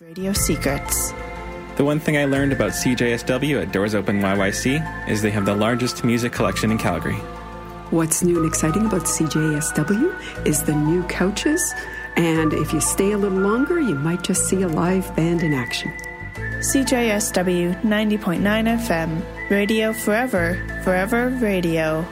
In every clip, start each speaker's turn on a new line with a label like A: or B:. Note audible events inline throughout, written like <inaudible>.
A: Radio Secrets.
B: The one thing I learned about CJSW at Doors Open YYC is they have the largest music collection in Calgary.
C: What's new and exciting about CJSW is the new couches, and if you stay a little longer, you might just see a live band in action.
A: CJSW 90.9 FM, radio forever, forever radio.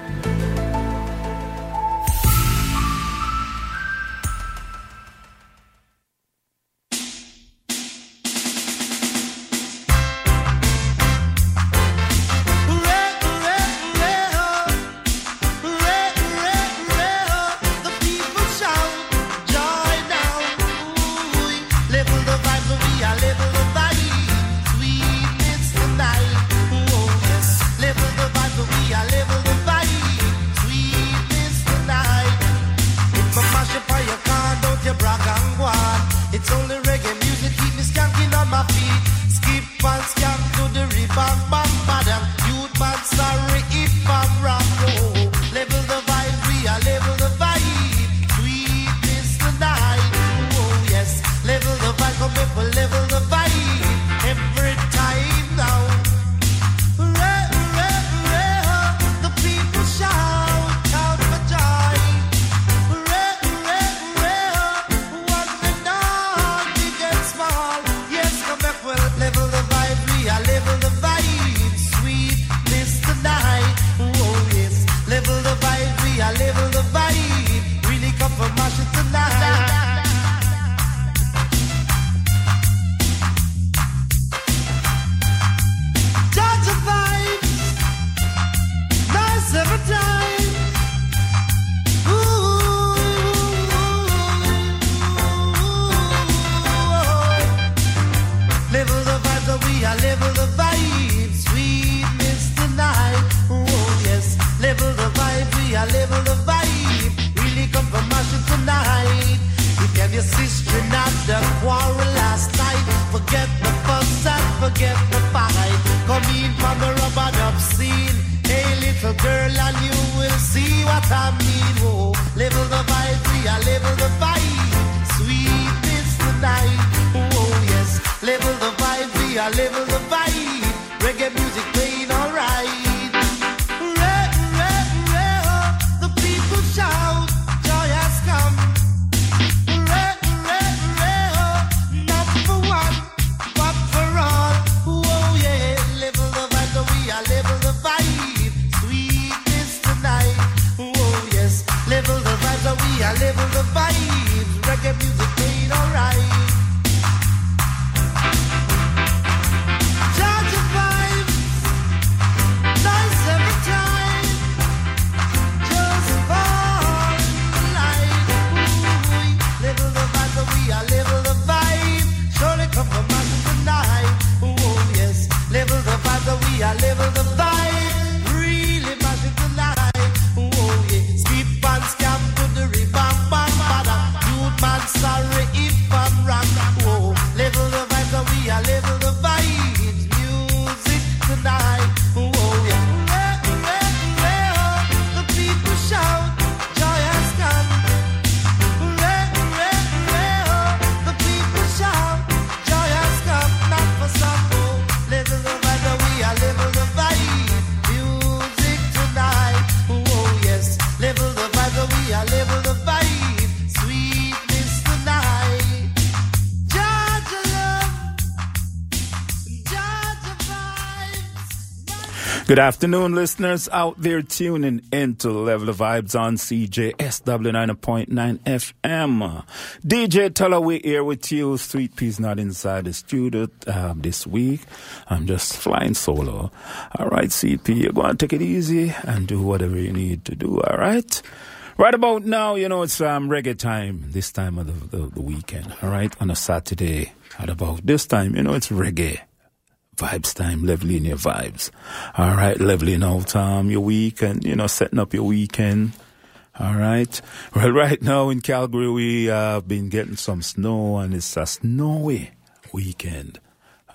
D: Good afternoon, listeners out there tuning into Level of Vibes on CJSW 90.9 FM. DJ Tullaway here with you. Sweet Pea's not inside the studio uh, this week. I'm just flying solo. All right, CP, you're going to take it easy and do whatever you need to do. All right. Right about now, you know, it's um, reggae time, this time of the, the, the weekend, all right, on a Saturday. At about this time, you know, it's reggae vibes time, leveling your vibes. All right, leveling out um, your weekend, you know, setting up your weekend. All right. Well, right now in Calgary, we have uh, been getting some snow and it's a snowy weekend.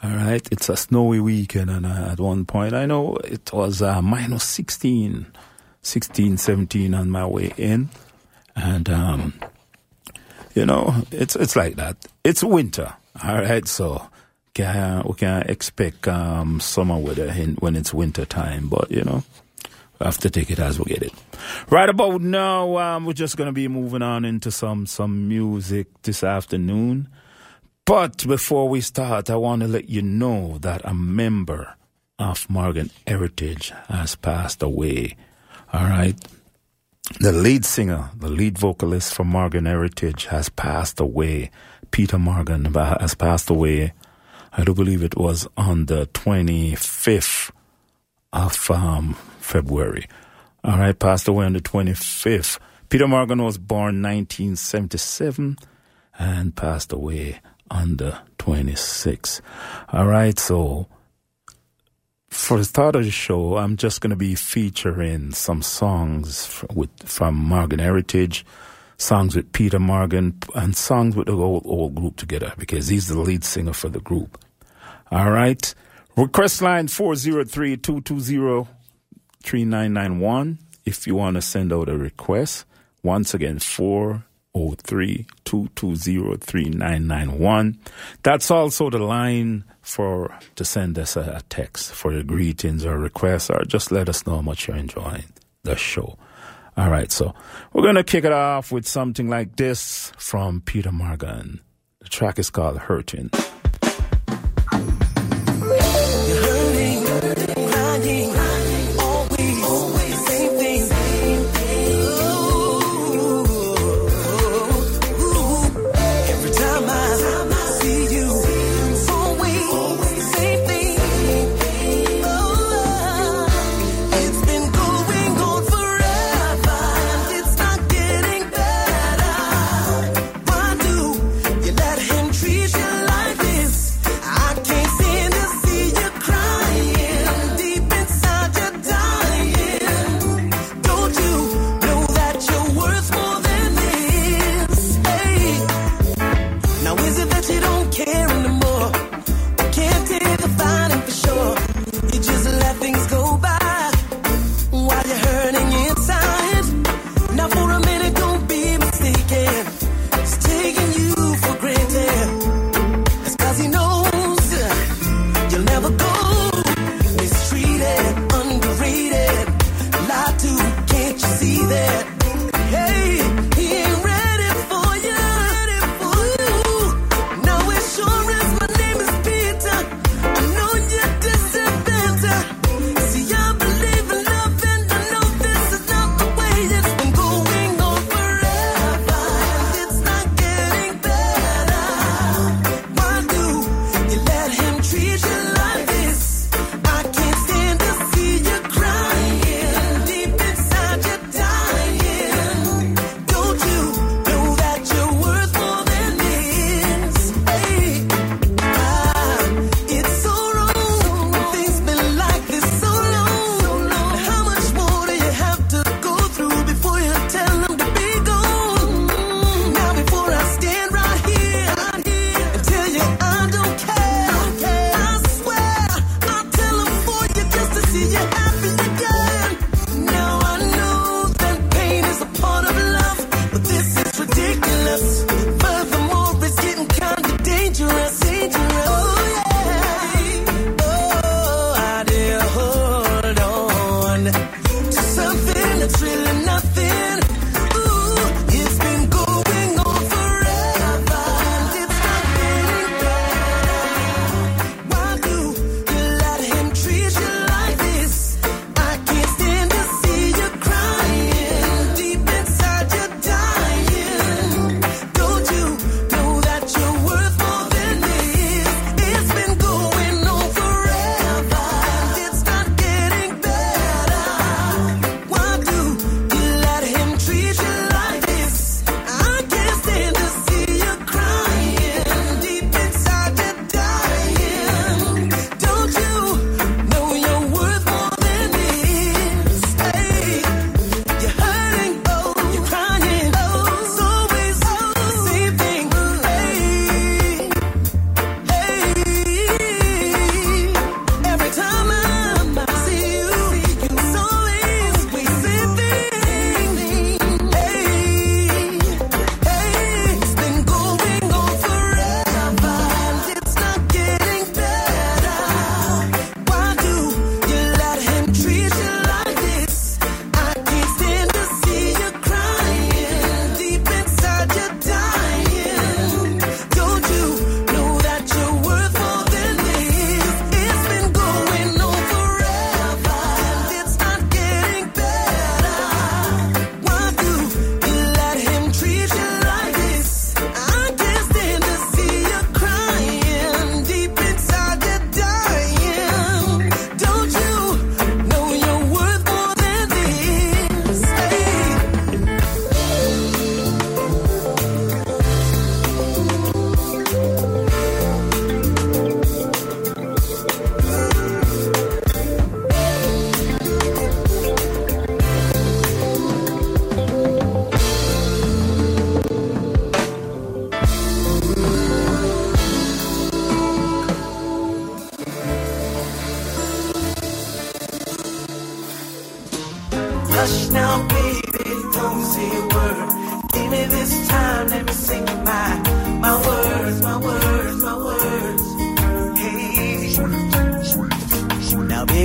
D: All right. It's a snowy weekend. And uh, at one point, I know it was uh, minus 16, 16, 17 on my way in. And, um, you know, it's, it's like that. It's winter. All right, so can, we can expect um, summer weather in, when it's winter time, but you know, we have to take it as we get it. Right about now, um, we're just gonna be moving on into some some music this afternoon. But before we start, I want to let you know that a member of Morgan Heritage has passed away. All right. The lead singer, the lead vocalist for Morgan Heritage has passed away. Peetah Morgan has passed away. I do believe it was on the 25th of um, February. All right, passed away on the 25th. Peetah Morgan was born 1977 and passed away on the 26th. All right, so for the start of the show, I'm just going to be featuring some songs with from Morgan Heritage, songs with Peetah Morgan, and songs with the whole, whole group together because he's the lead singer for the group. All right. Request line 403 220 3991 if you want to send out a request. Once again, 403 220 3991. That's also the line for to send us a, a text for your greetings or requests or just let us know how much you're enjoying the show. All right, so we're going to kick it off with something like this from Peetah Morgan. The track is called Hurting.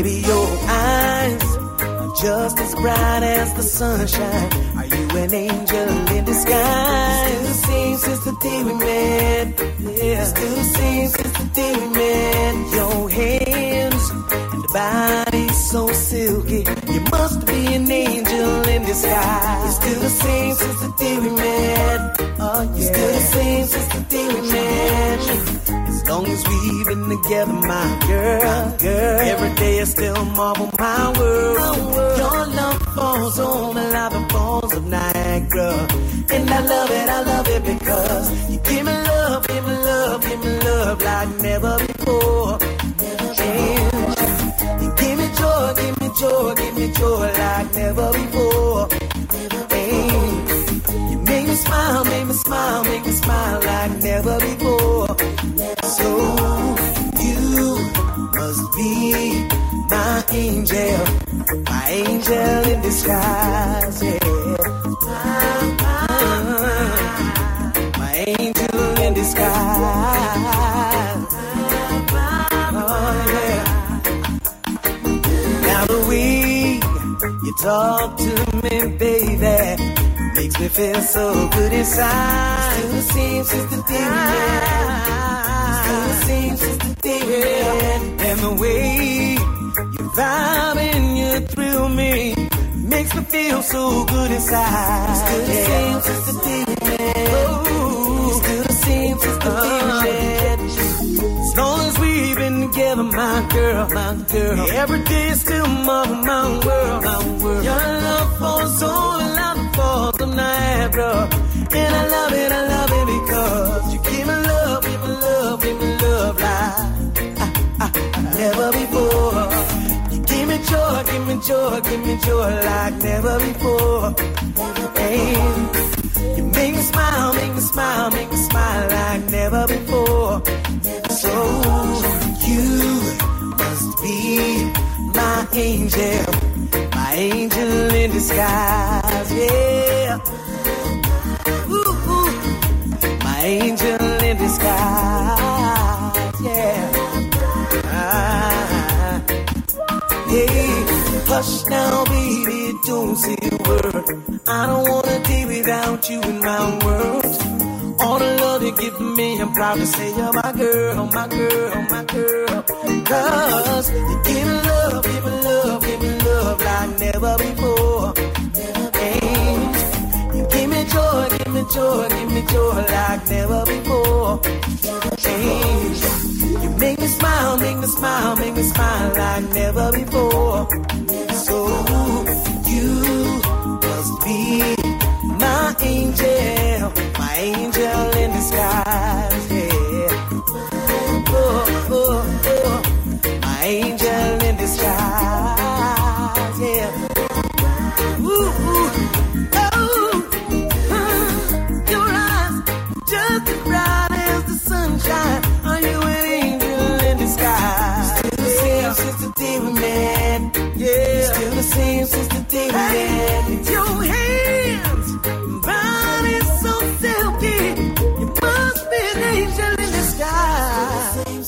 E: Baby, your eyes are just as bright as the sunshine. Are you an angel in disguise? Still the same since the day we met. Yeah, still the same since the day we met. Your hands and body so silky. You must be an angel in disguise. Still the same since the day we met. Oh, yeah. Still the same since the day we met. Long as we've been together, my girl, girl. Every day I still marvel my world. Your love falls on me like the falls of Niagara. And I love it, I love it because you give me love, give me love, give me love like never before. And you give me joy, give me joy, give me joy like never before. And you make me smile, make me smile, make me smile like never before. So you must be my angel, my angel in disguise. Yeah. My angel in disguise. Oh, yeah. Now the way you talk to me, baby, makes me feel so good inside. Still the same since the day we. The same since the day. And the way you vibe and you thrill me makes me feel so good inside. Still the same since the day we met. Oh, still the same since the day. As long as we've been together, my girl, my girl. Every day is still my, my world, my world. Your love falls on like the falls of Niagara. And I love it, I love it because joy, give me joy, give me joy like never before. And you make me smile, make me smile, make me smile like never before. So you must be my angel, my angel in disguise, yeah. Ooh, ooh. my angel in disguise, hush now, baby, don't say a word. I don't wanna day without you in my world. All the love you give me, I'm proud to say you're my girl, my girl, my girl. Cause you give me love, give me love, give me love like never before. And you give me joy, give me joy, give me joy like never before. And you make me smile, make me smile, make me smile like never before. My angel, my angel in disguise,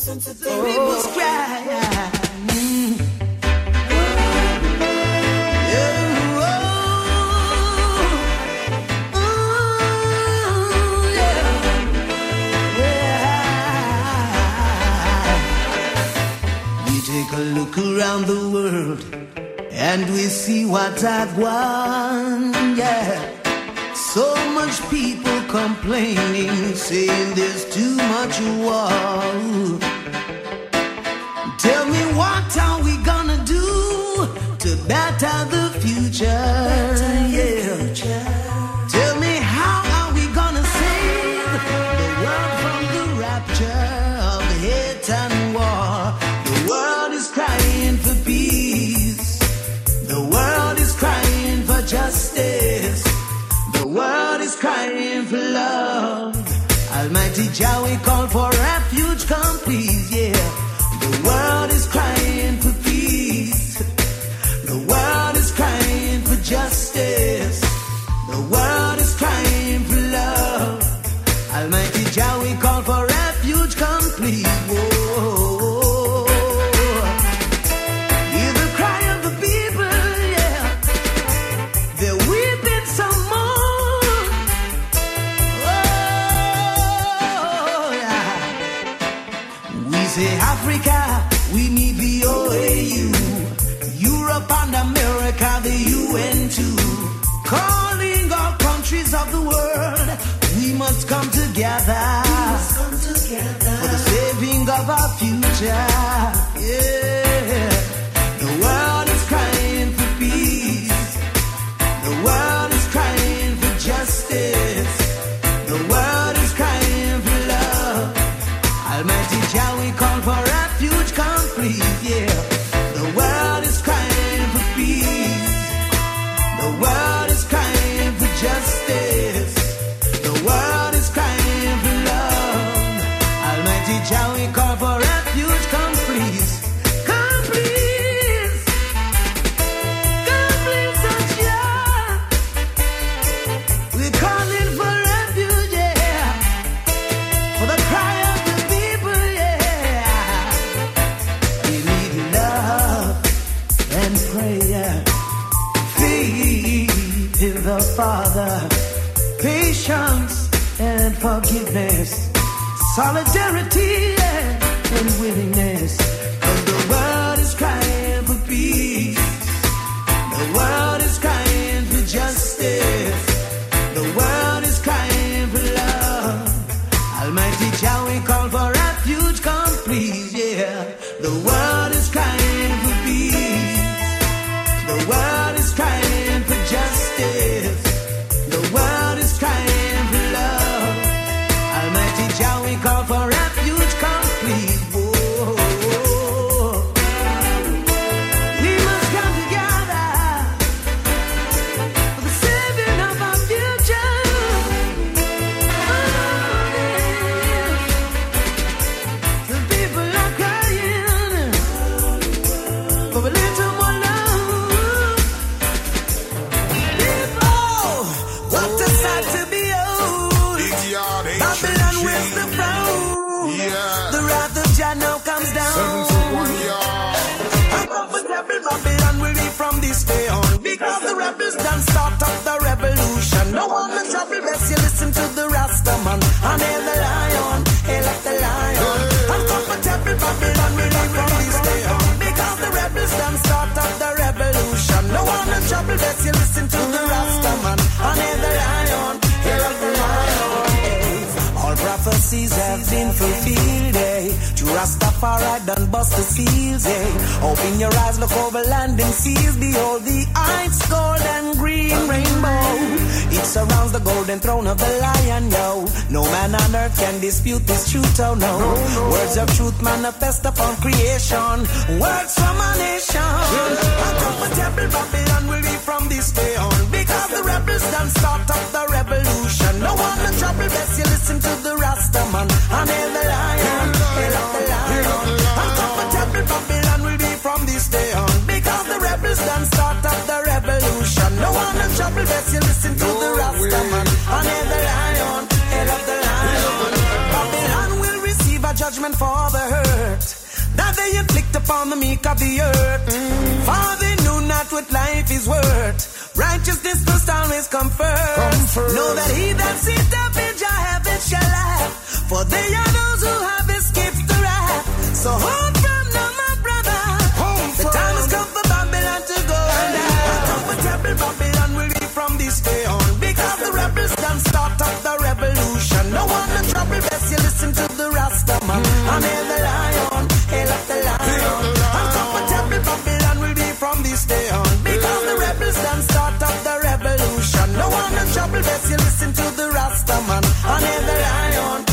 E: since the day oh. we was crying. Take a look around the world and we see what I've won. Yeah. So much people complaining, saying there's too much war. Better the future? Yeah. Tell me how are we gonna save the world from the rapture of hate and war? The world is crying for peace. The world is crying for justice. The world is crying for love. Almighty Jah, we call for Jah now comes down. Babylon will be from this day on because the rebels done start up the revolution. No one in trouble, best you listen to the Rastaman and hail the lion, hail up the lion. Uncomfortable Babylon will be from this day on because the rebels done start up the revolution. No one in trouble, best you listen to the Rastaman and hail the lion, hail up the lion. All prophecies have been fulfilled, eh? To Rastafari done bust the seals, eh? Open your eyes, look over land and seas. Behold the ice, gold and green rainbow. It surrounds the golden throne of the lion, yo. No man on earth can dispute this truth, oh no. Words of truth manifest upon creation. Words from a nation. A Uncomfortable Babylon will be from this day on. Because the rebels done start up the revolution. No one in trouble, best you listen to the Rastaman and the No one in trouble, best you listen to the Rastaman and hail the lion. Hail up the lion. Babylon will receive a judgment for the hurt that they inflict upon the meek of the earth. For they knew not what life is worth. Righteousness must always come first. Know that he that sits up in your heaven shall laugh. For they are those who have escaped the wrath. So hold one in trouble, best you listen to the Rastaman. And hail the lion, hail up the lion. Uncomfortable Babylon will be from this day on. Because the rebels done start up the revolution. No one in trouble, best you listen to the Rastaman. And hail the lion,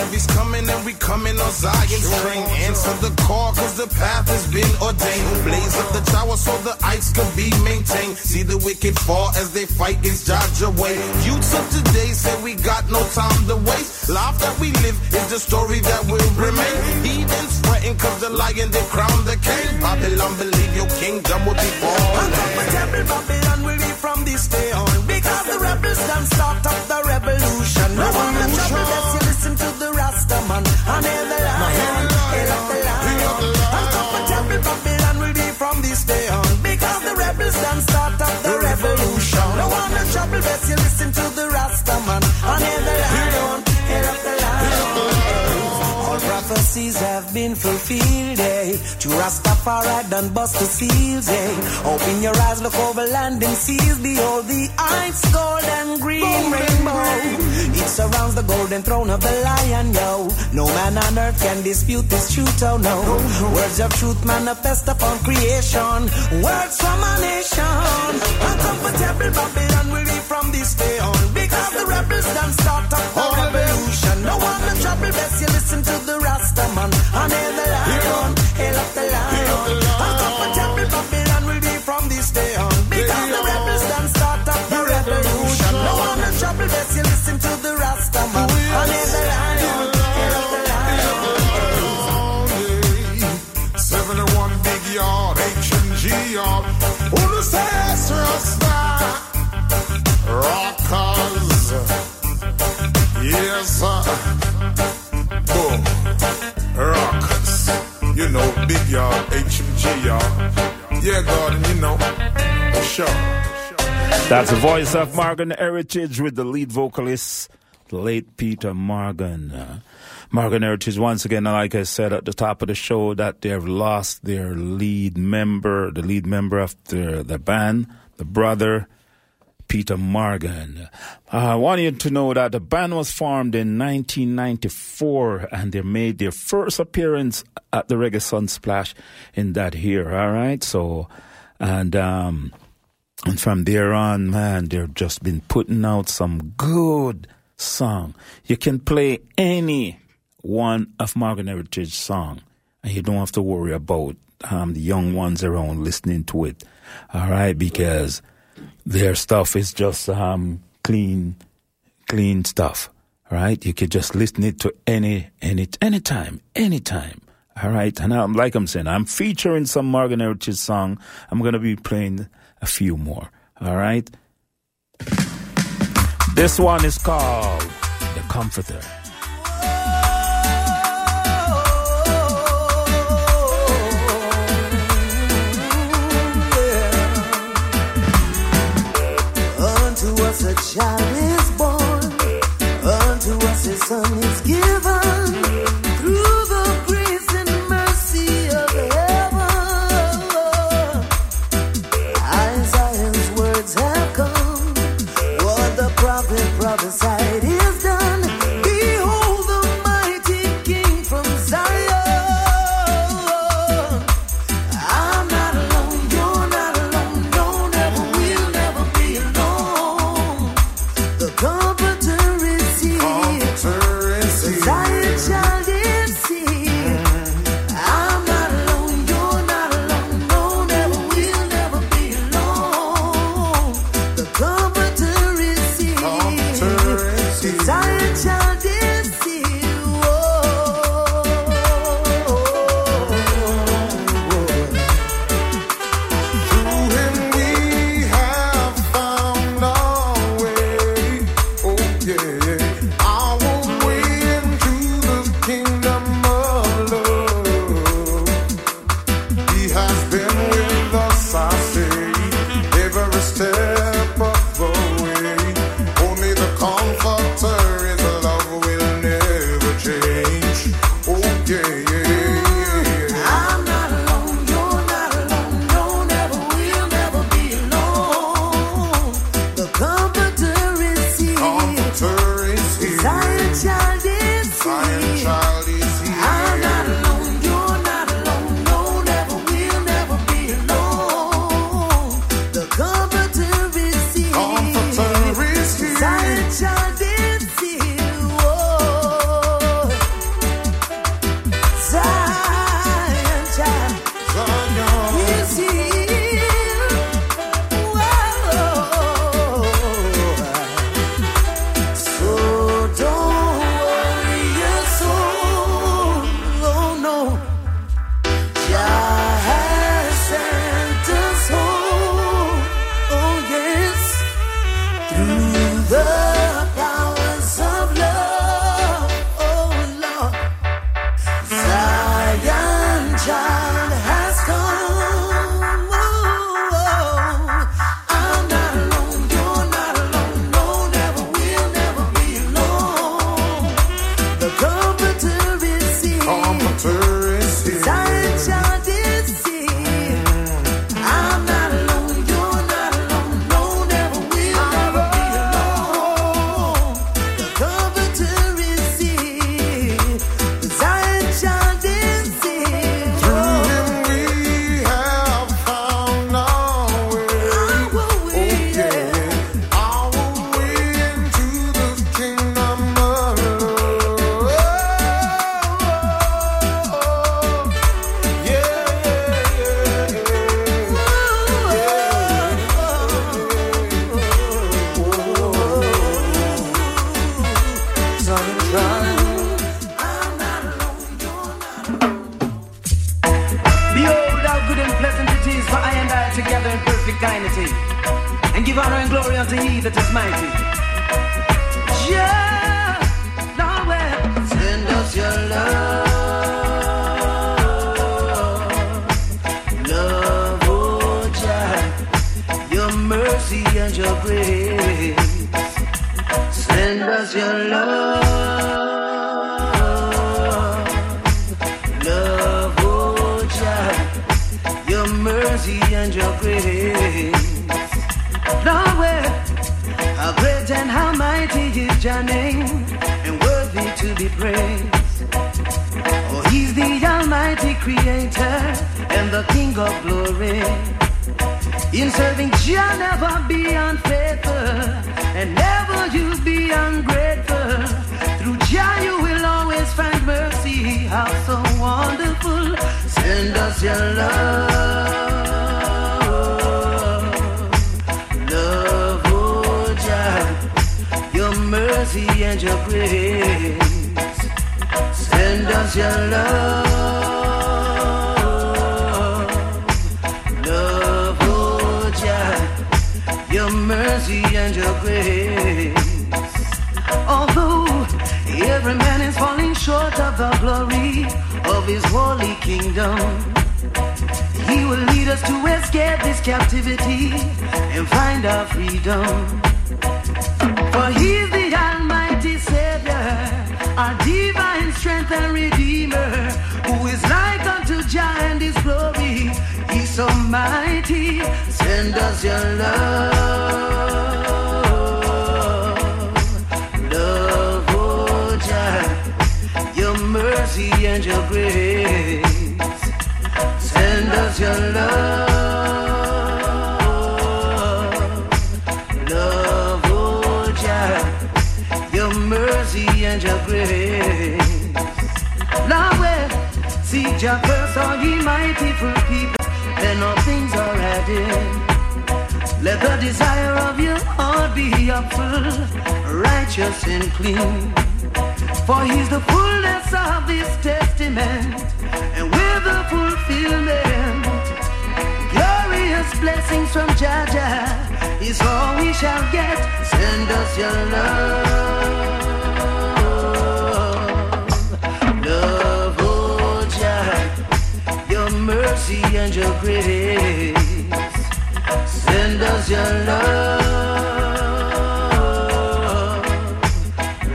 F: revolutionaries coming and we coming on Zion's train. Answer the call cause the path has been ordained. Blaze up the tower so the ice could be maintained. See the wicked fall as they fight against Judge away. Youths of today say we got no time to waste. Life that we live is the story that will remain. Heathens fretting cause the lion they crown the king. Babylon believe your kingdom will be falling.
E: Uncomfortable Babylon will be from this day on. Because the rebels done start up the revolution. No one trouble, prophecies have been fulfilled, eh? To Rastafari done bust the seals, eh? Open your eyes, look over land and seas, behold the ice, gold and green rainbow. It surrounds the golden throne of the lion, yo. No man on earth can dispute this truth, oh no. Words of truth manifest upon creation. Words from a nation. Uncomfortable Babylon will be from this day on. Because the rebels done start up the revolution. No one in trouble, best you listen to the Rasta man. And hail the lion,
F: know, big yard, H and G yard. Yeah, God, you know. For sure.
D: That's the voice of Morgan Heritage with the lead vocalist, late Peetah Morgan. Morgan Heritage, once again, like I said at the top of the show, that they have lost their lead member, the lead member of the band, the brother, Peetah Morgan. Uh, I want you to know that the band was formed in 1994 and they made their first appearance at the Reggae Sunsplash in that year, all right? So, and, um, and from there on, man, they've just been putting out some good song. You can play any one of Morgan Heritage song, and you don't have to worry about um, the young ones around listening to it. All right, because their stuff is just um, clean, clean stuff. Right? you could just listen it to any, any, anytime, anytime. All right, and I'm like I'm saying, I'm featuring some Morgan Heritage song. I'm gonna be playing a few more. All right. This one is called The Comforter.
E: Child is born, unto us a son is given. find your grace. Send us your love,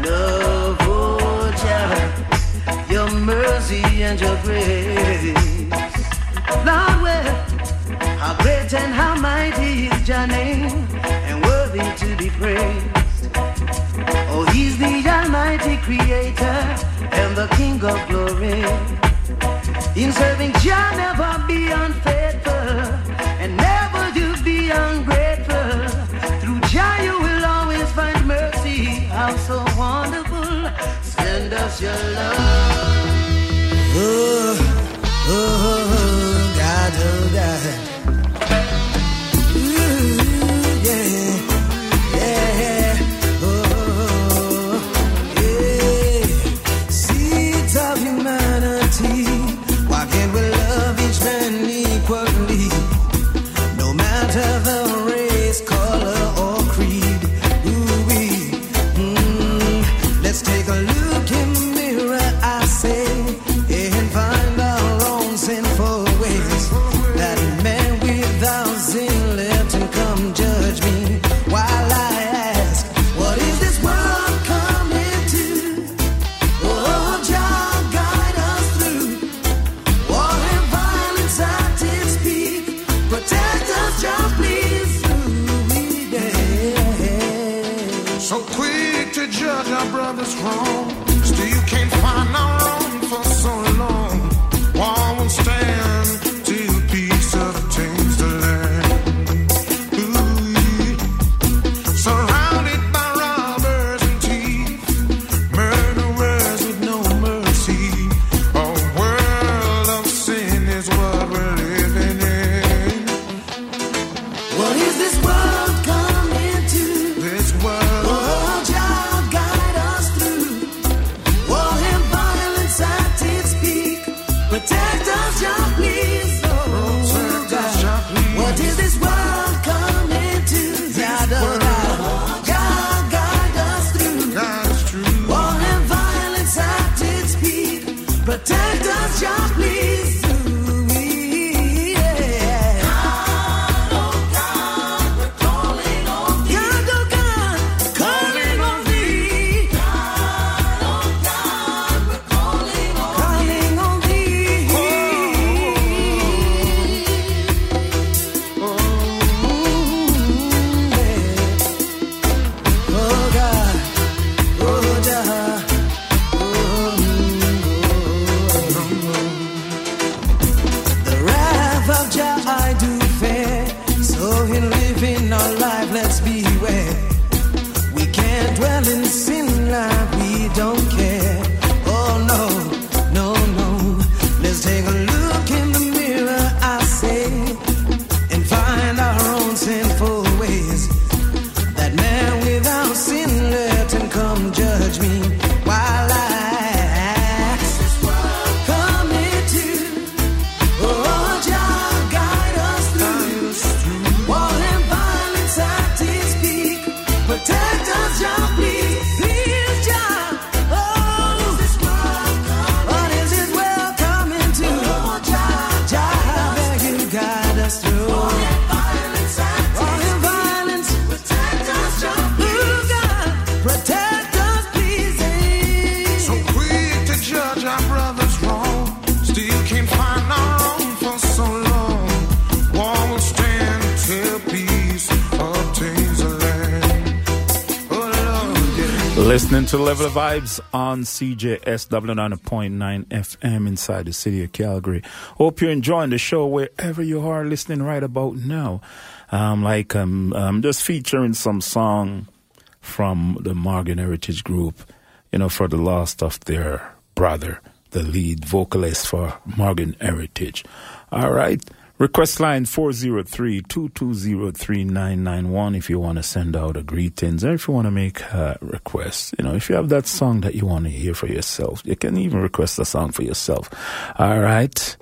E: love, oh Jah, your mercy and your grace. Lord, well, how great and how mighty is your name, and worthy to be praised. Oh, He's the Almighty Creator and the King of Glory. In serving Jah, never be unfaithful and never you be ungrateful. Through
D: Jah,
E: you will always find mercy. How so wonderful! Send us your love. Oh, oh, oh, oh God, oh, God.
D: To Level The Vibes on CJSW 90.9 FM inside the city of Calgary. Hope you're enjoying the show wherever you are listening right about now. Um, like um, I'm just featuring some song from the Morgan Heritage Group, you know, for the loss of their brother, the lead vocalist for Morgan Heritage. All right. Request line 403-220-3991 if you want to send out a greetings or if you want to make a request. You know, if you have that song that you want to hear for yourself, you can even request a song for yourself. All right.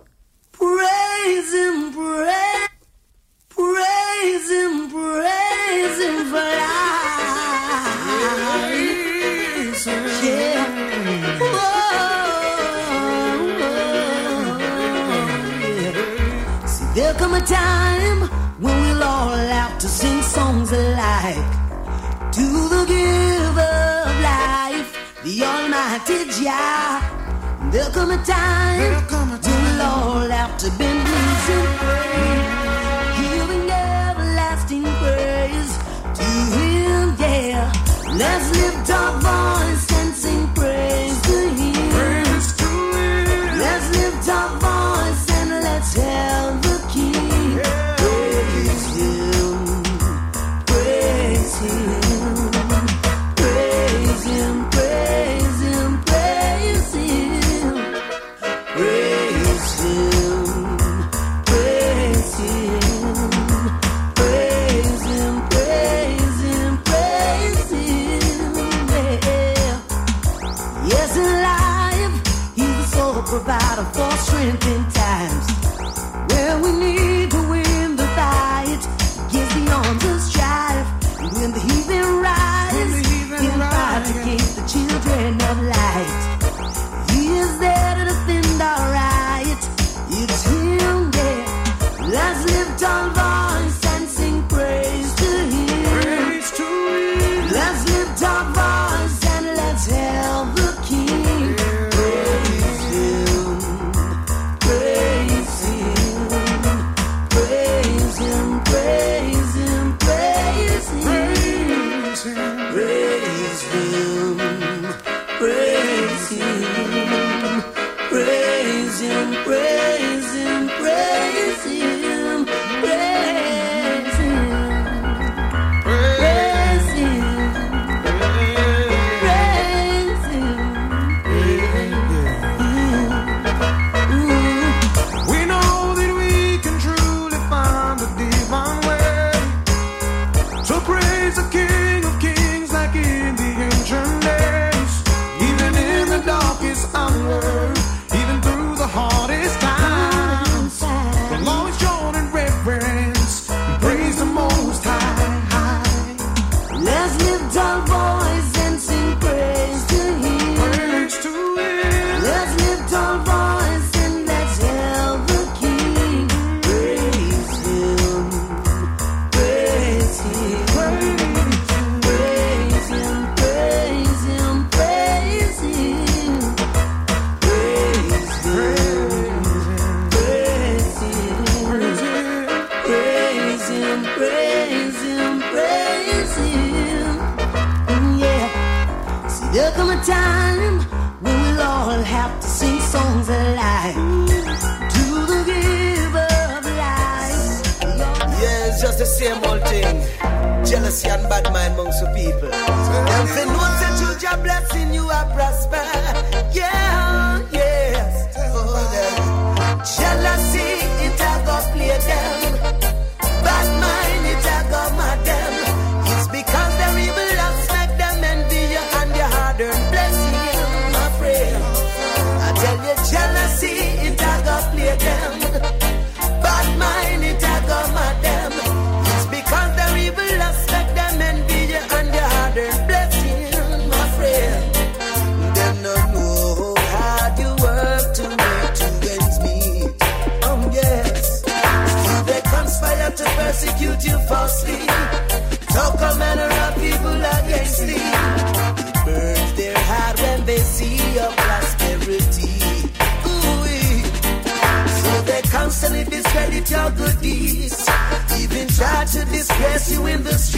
E: Praise him, praise, praise him, praise him for life. A time when we'll all have to sing songs alike to the giver of life, the Almighty Jah. There'll come a time when we'll all have to bend knees and pray, giving everlasting praise to Him. Yeah, let's lift our voice going through.
G: time when we'll all have to sing songs alive to the giver of life.
E: Yeah, it's just the same old thing. Jealousy and bad mind amongst the people. Them say, no, say, you blessing, you are prosperous." credit your good deeds. Even try to disgrace you in the street.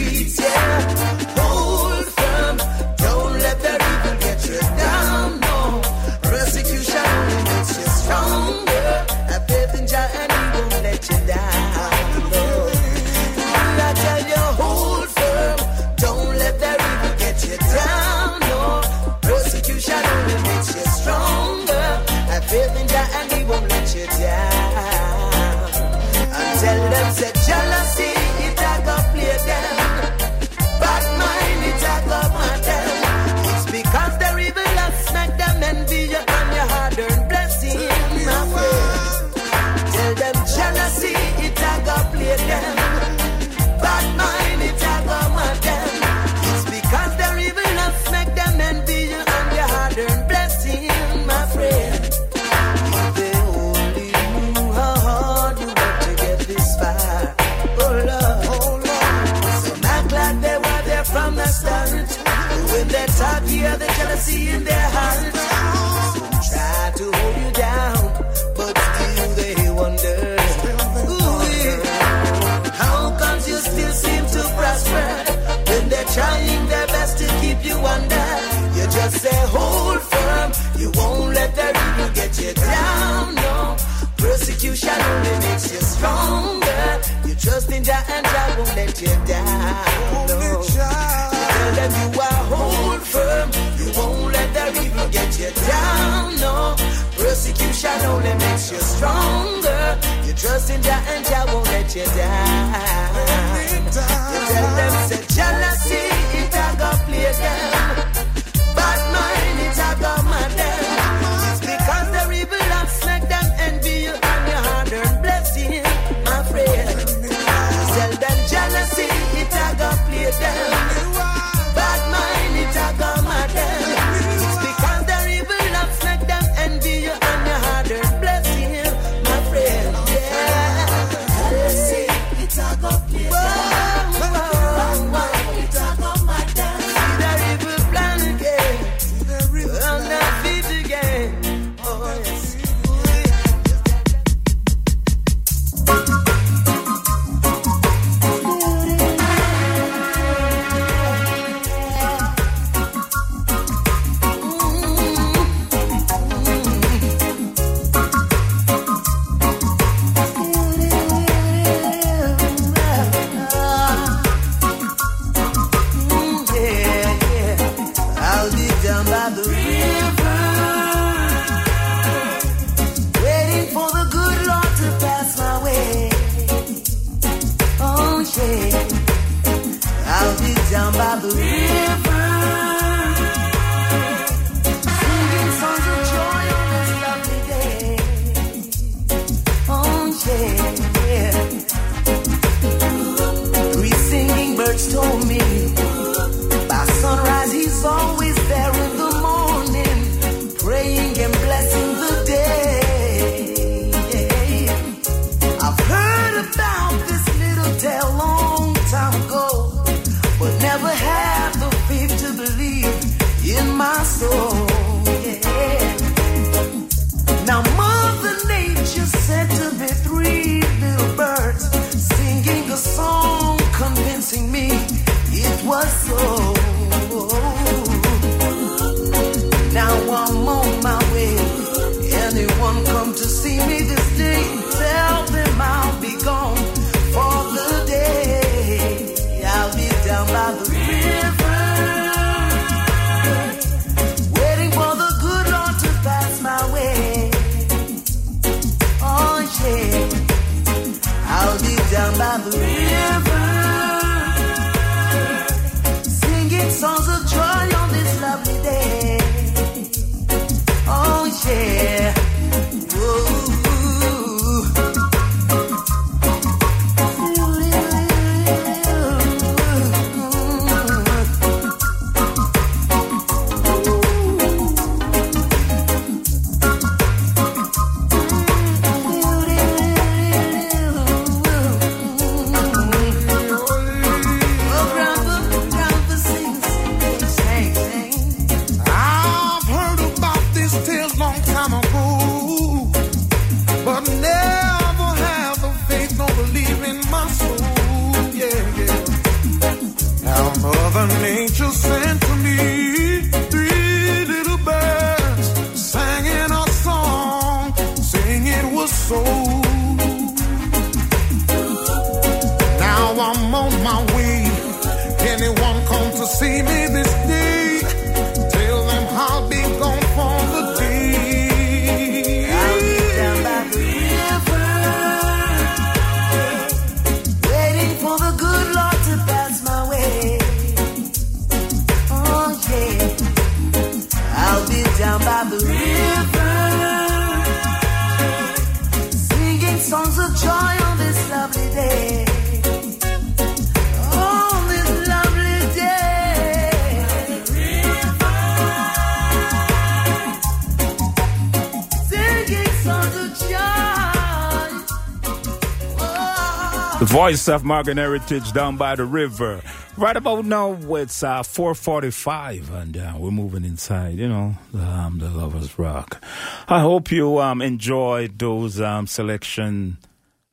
D: Voice of Morgan Heritage down by the river. Right about now, it's uh, 445, and uh, we're moving inside, you know, um, the Lovers Rock. I hope you um, enjoyed those um, selection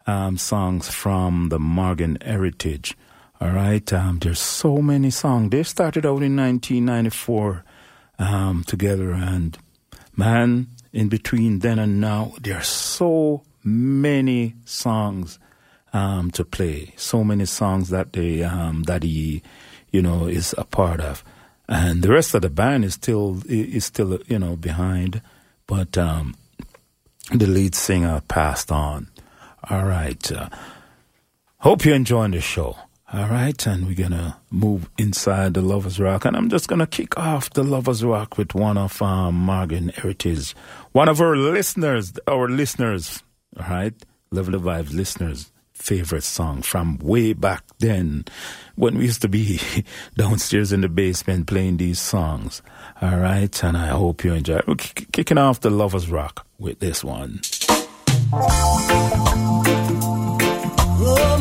D: um, songs from the Morgan Heritage. All right, um, there's so many songs. They started out in 1994 um, together, and man, in between then and now, there are so many songs um, to play. So many songs that they um, that he, you know, is a part of, and the rest of the band is still is still you know behind, but um, the lead singer passed on. All right. Uh, hope you're enjoying the show. All right, and we're gonna move inside the Lovers Rock, and I'm just gonna kick off the Lovers Rock with one of um, Morgan Heritage, one of our listeners, our listeners, all right, Level The Vibes listeners favorite song from way back then when we used to be <laughs> downstairs in the basement playing these songs. All right, and I hope you enjoy. Kicking off the Lovers Rock with this one.
E: Oh,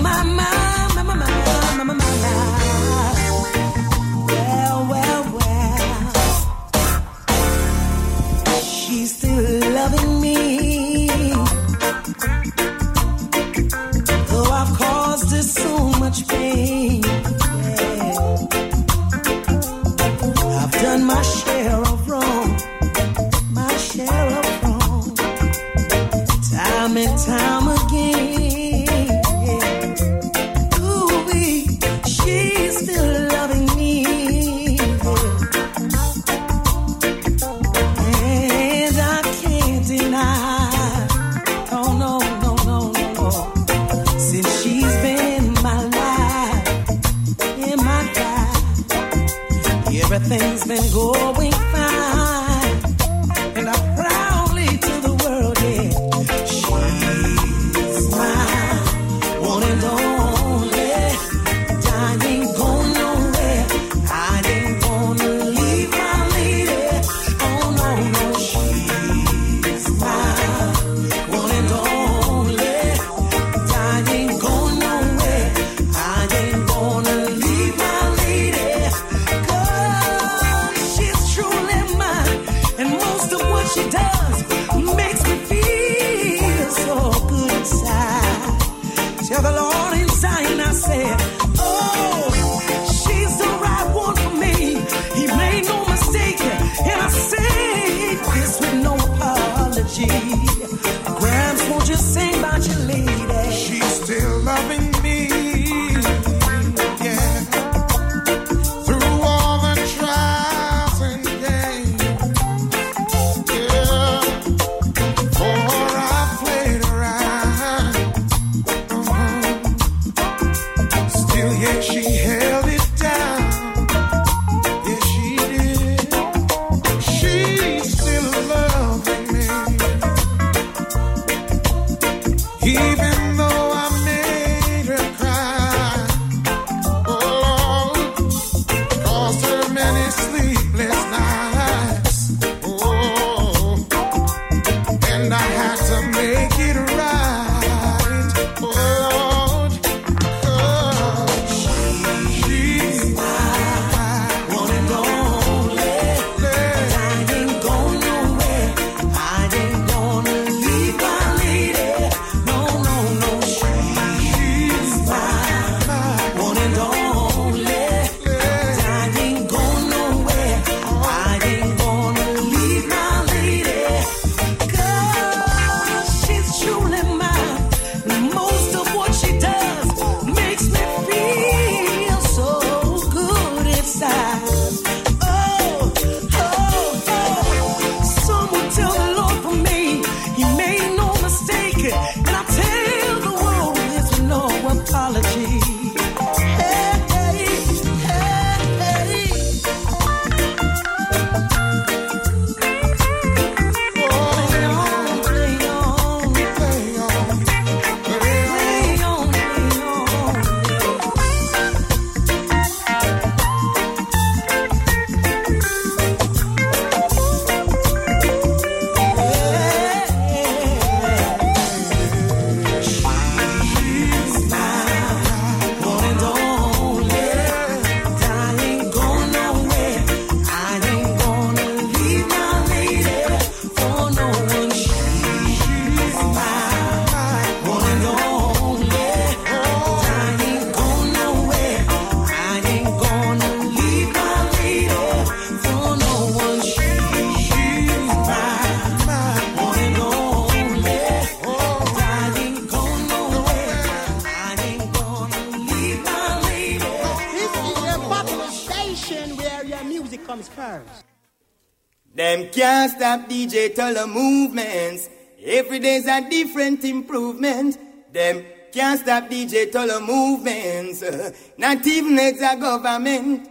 H: Tell movements. Every day's a different improvement. Them can't stop DJ tell movements. <laughs> Not even a government.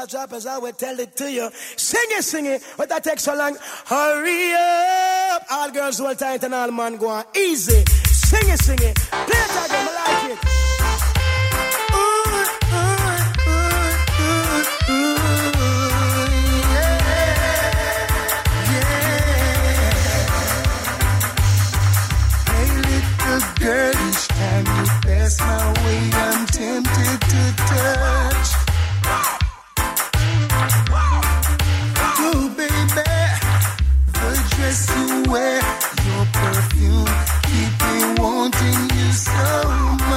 H: Last drop, as I would tell it to you. Sing it, sing it, but that takes so long. Hurry up. All girls hold tight and all man go on easy. Sing it, sing it. Play it again, I like it.
I: Girl, each time you pass my way, I'm tempted to touch. Wear, your perfume, keep me wanting you so much.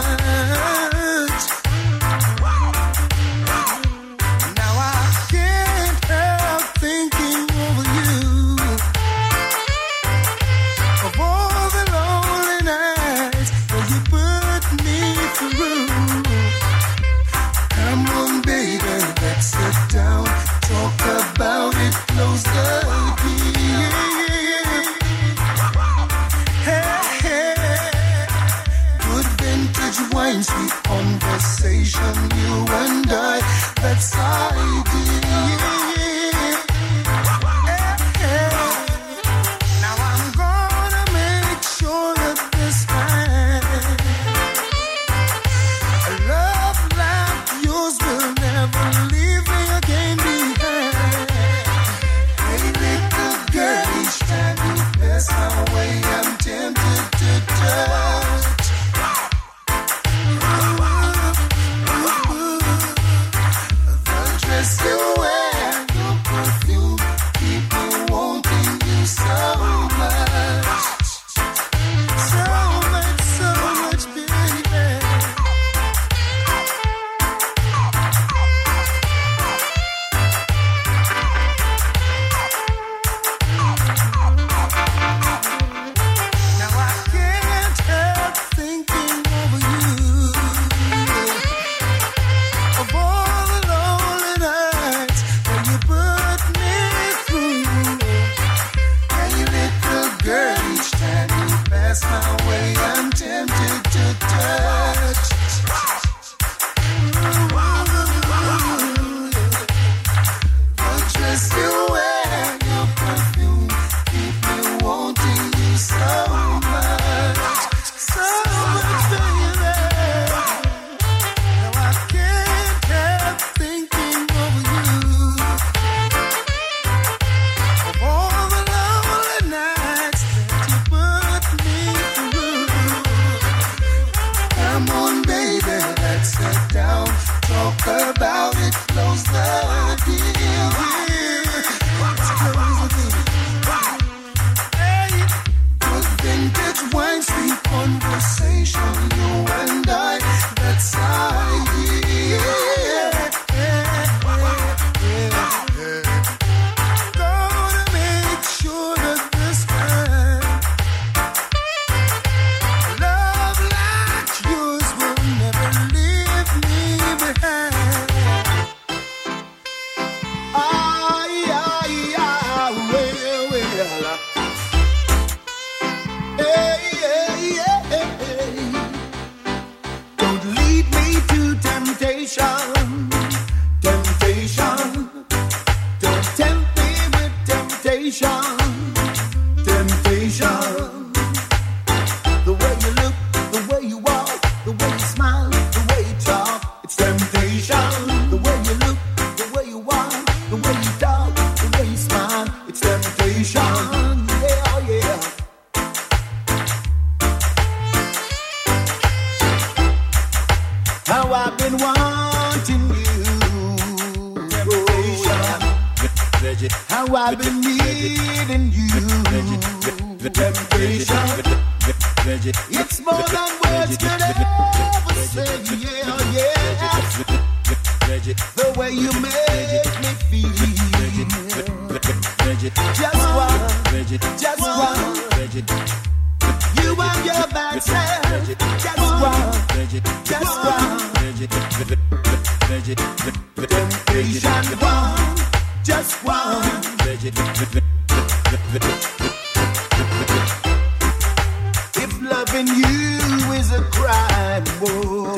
H: Whoa,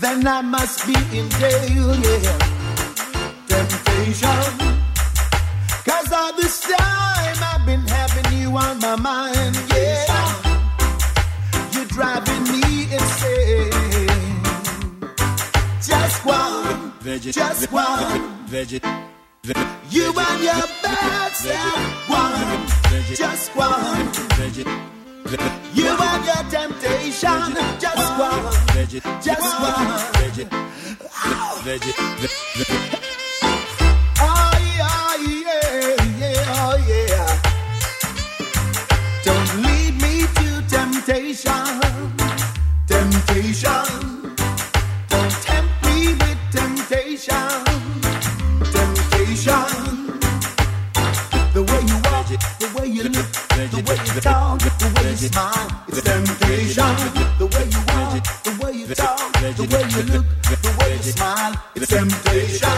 H: then I must be in jail, yeah. Temptation. Cause all this time I've been having you on my mind, yeah. You're driving me insane. Just one, just one. You and your bad self, one, just one. You and your temptation, just one, just one. Oh yeah, yeah, yeah, oh yeah. Don't lead me to temptation, temptation. Don't tempt me with temptation, temptation. The way you walk, the way you look, the way you talk, the way you smile, it's temptation. The way you walk, the way you talk, the way you look, the way you smile, it's temptation.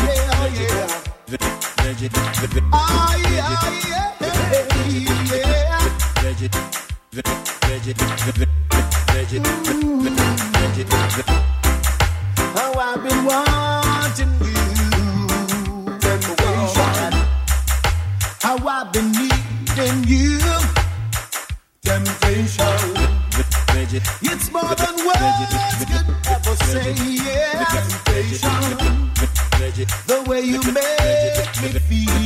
H: Yeah, yeah. Ah, yeah, I've been wanting you, temptation. How I've been you, temptation. It's more than words could ever say, temptation. The way you make me feel,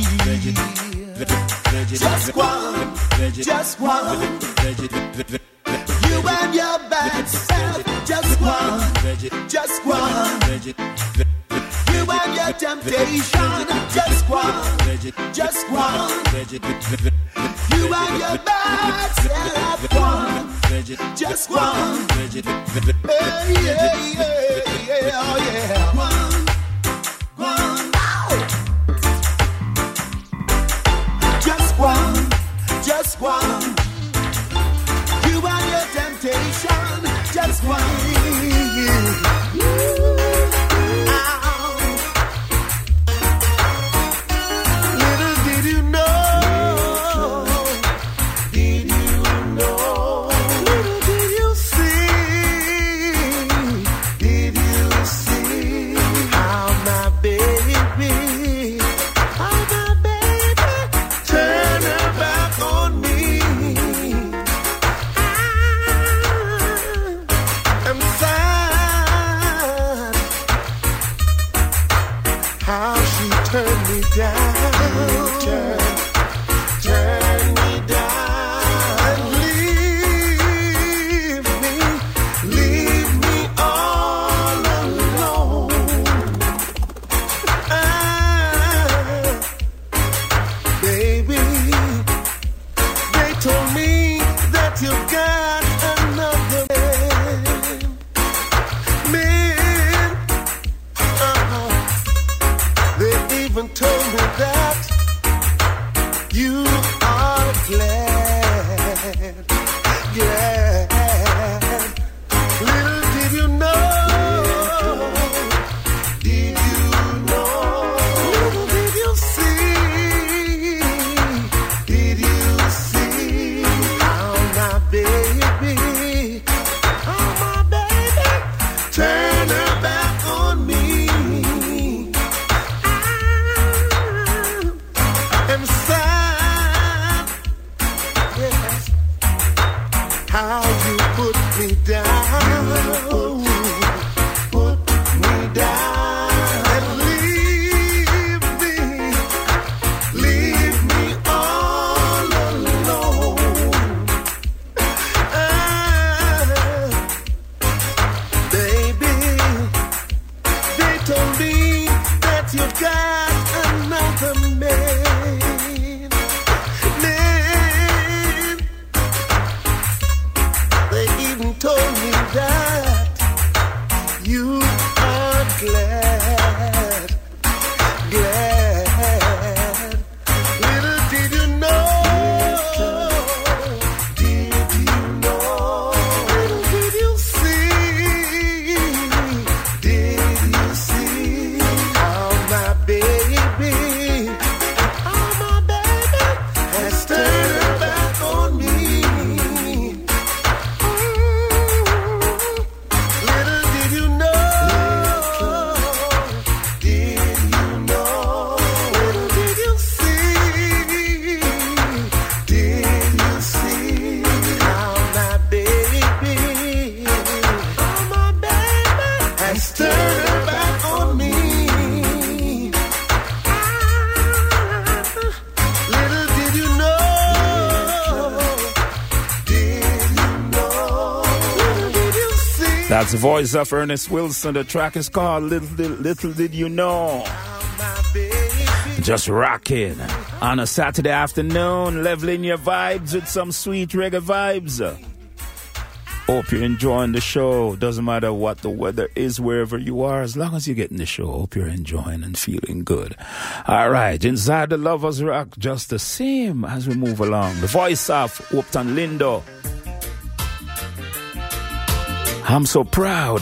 H: just one, just one. You and your bad self, just one, just one. Your temptation, just one, just one. You and your bad one, just one. Yeah, yeah, yeah, oh yeah. One, one, just one, just one. You and your temptation, just one.
J: voice of Ernest Wilson. The track is called Little Did, Little Did You Know. Just rocking on a Saturday afternoon, leveling your vibes with some sweet reggae vibes. Hope you're enjoying the show. Doesn't matter what the weather is, wherever you are, as long as you're getting the show. Hope you're enjoying and feeling good. All right, inside the lovers rock, just the same as we move along. The voice of Hopeton Lindo. I'm so proud.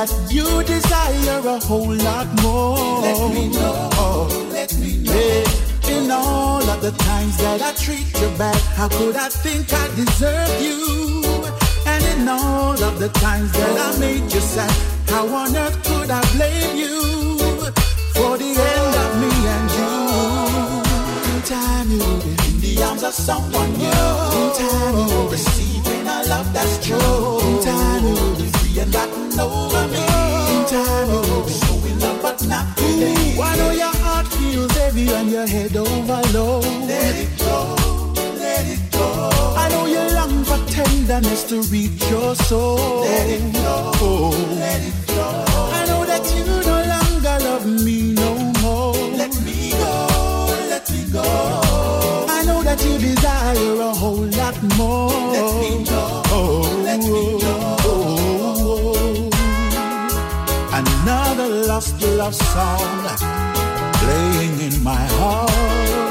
H: that you desire a
K: whole lot more.
H: Let me know, let me know.
K: Yeah. In all of the times that I treat you bad, how could I think I deserve you? And in all of the times that I made you sad, how on earth could I blame you for the end of me and you? In time you will be in the arms of someone new. In time you will receiving a love that's true. In time you will be free and gotten over me. You will. I know your heart feels heavy and your head overload.
H: Let it go, let it go.
K: I know you long for tenderness to reach your soul.
H: Let it
K: Oh.
H: let it flow.
K: I know that you no longer love me no more.
H: Let me go, let me go.
K: I know that you desire a whole lot more. Love song playing in my heart.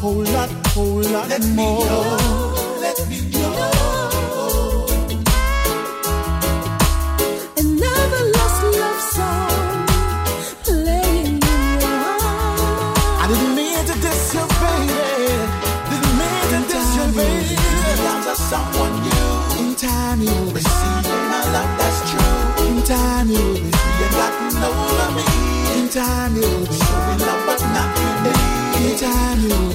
K: Whole lot, whole lot
H: Let me know, let me know.
L: Another lost love song playing in your heart.
K: I didn't mean to diss you, baby. Didn't mean to diss you, baby. Arms of someone new. In time you will receiving a love that's true. In time you will be and gotten over me. In time you will be showing love but not today. In time
M: you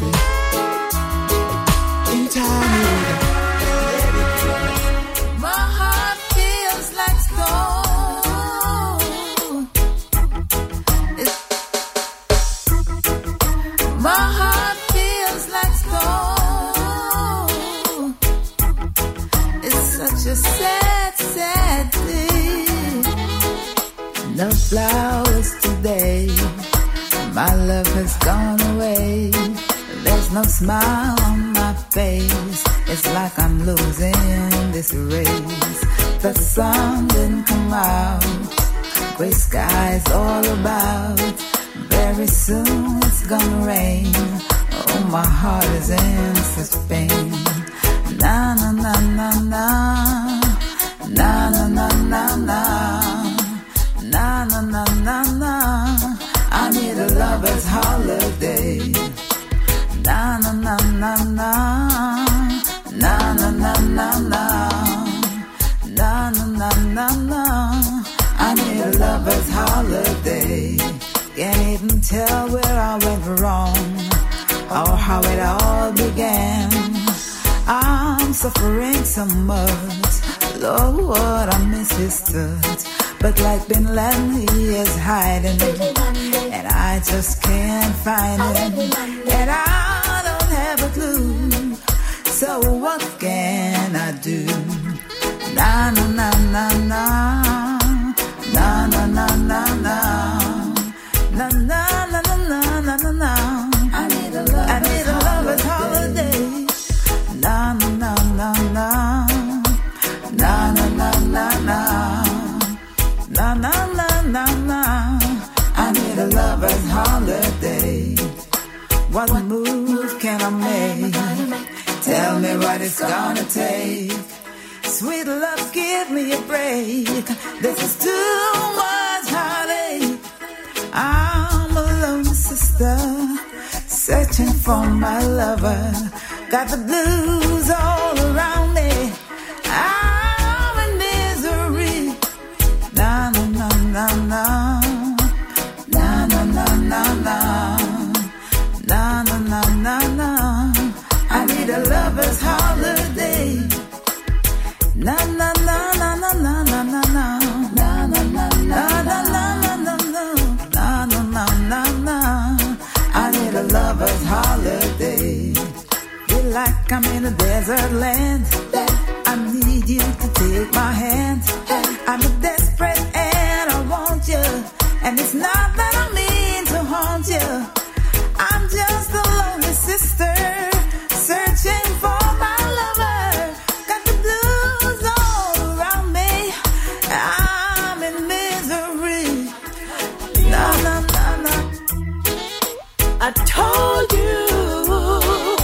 M: you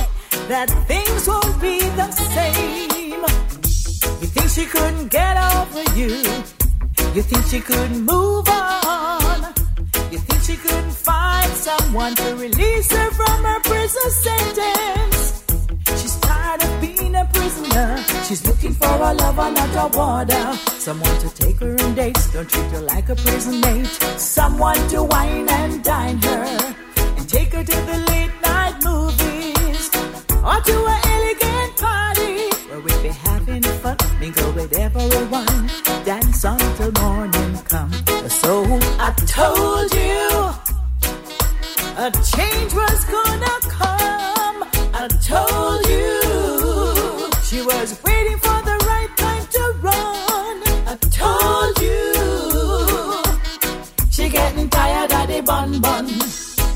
M: that
N: things won't be the same. You think she couldn't get over you? You think she couldn't move on? You think she couldn't find someone to release her from her prison sentence? She's tired of being a prisoner. She's looking for a lover, not a warder. Someone to take her on dates, don't treat her like a prison mate. Someone to wine and dine her take her to the late night movies or to an elegant party where we'd be having fun, mingle with everyone, dance until morning come. So I told you a change was gonna come. I told you she was waiting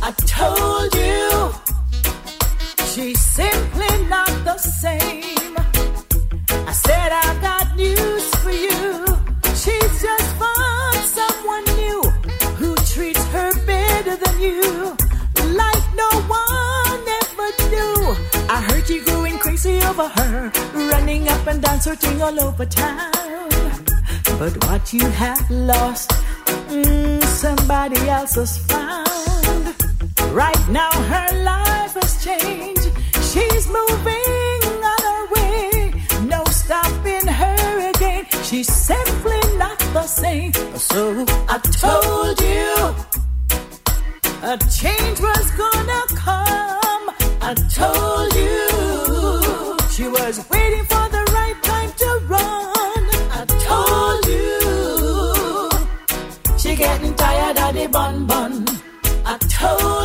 N: I told you she's simply not the same. I said I got news for you. She's just found someone new who treats her better than you, like no one ever do. I heard you going crazy over her, running up and down, searching all over town. But what you have lost, mm, somebody else has found. Right now her life has changed. She's moving on her way. No stopping her again. She's simply not the same. So I told you a change was gonna come. I told you she was waiting for the right time to run. I told you she getting tired of the bun bun. I told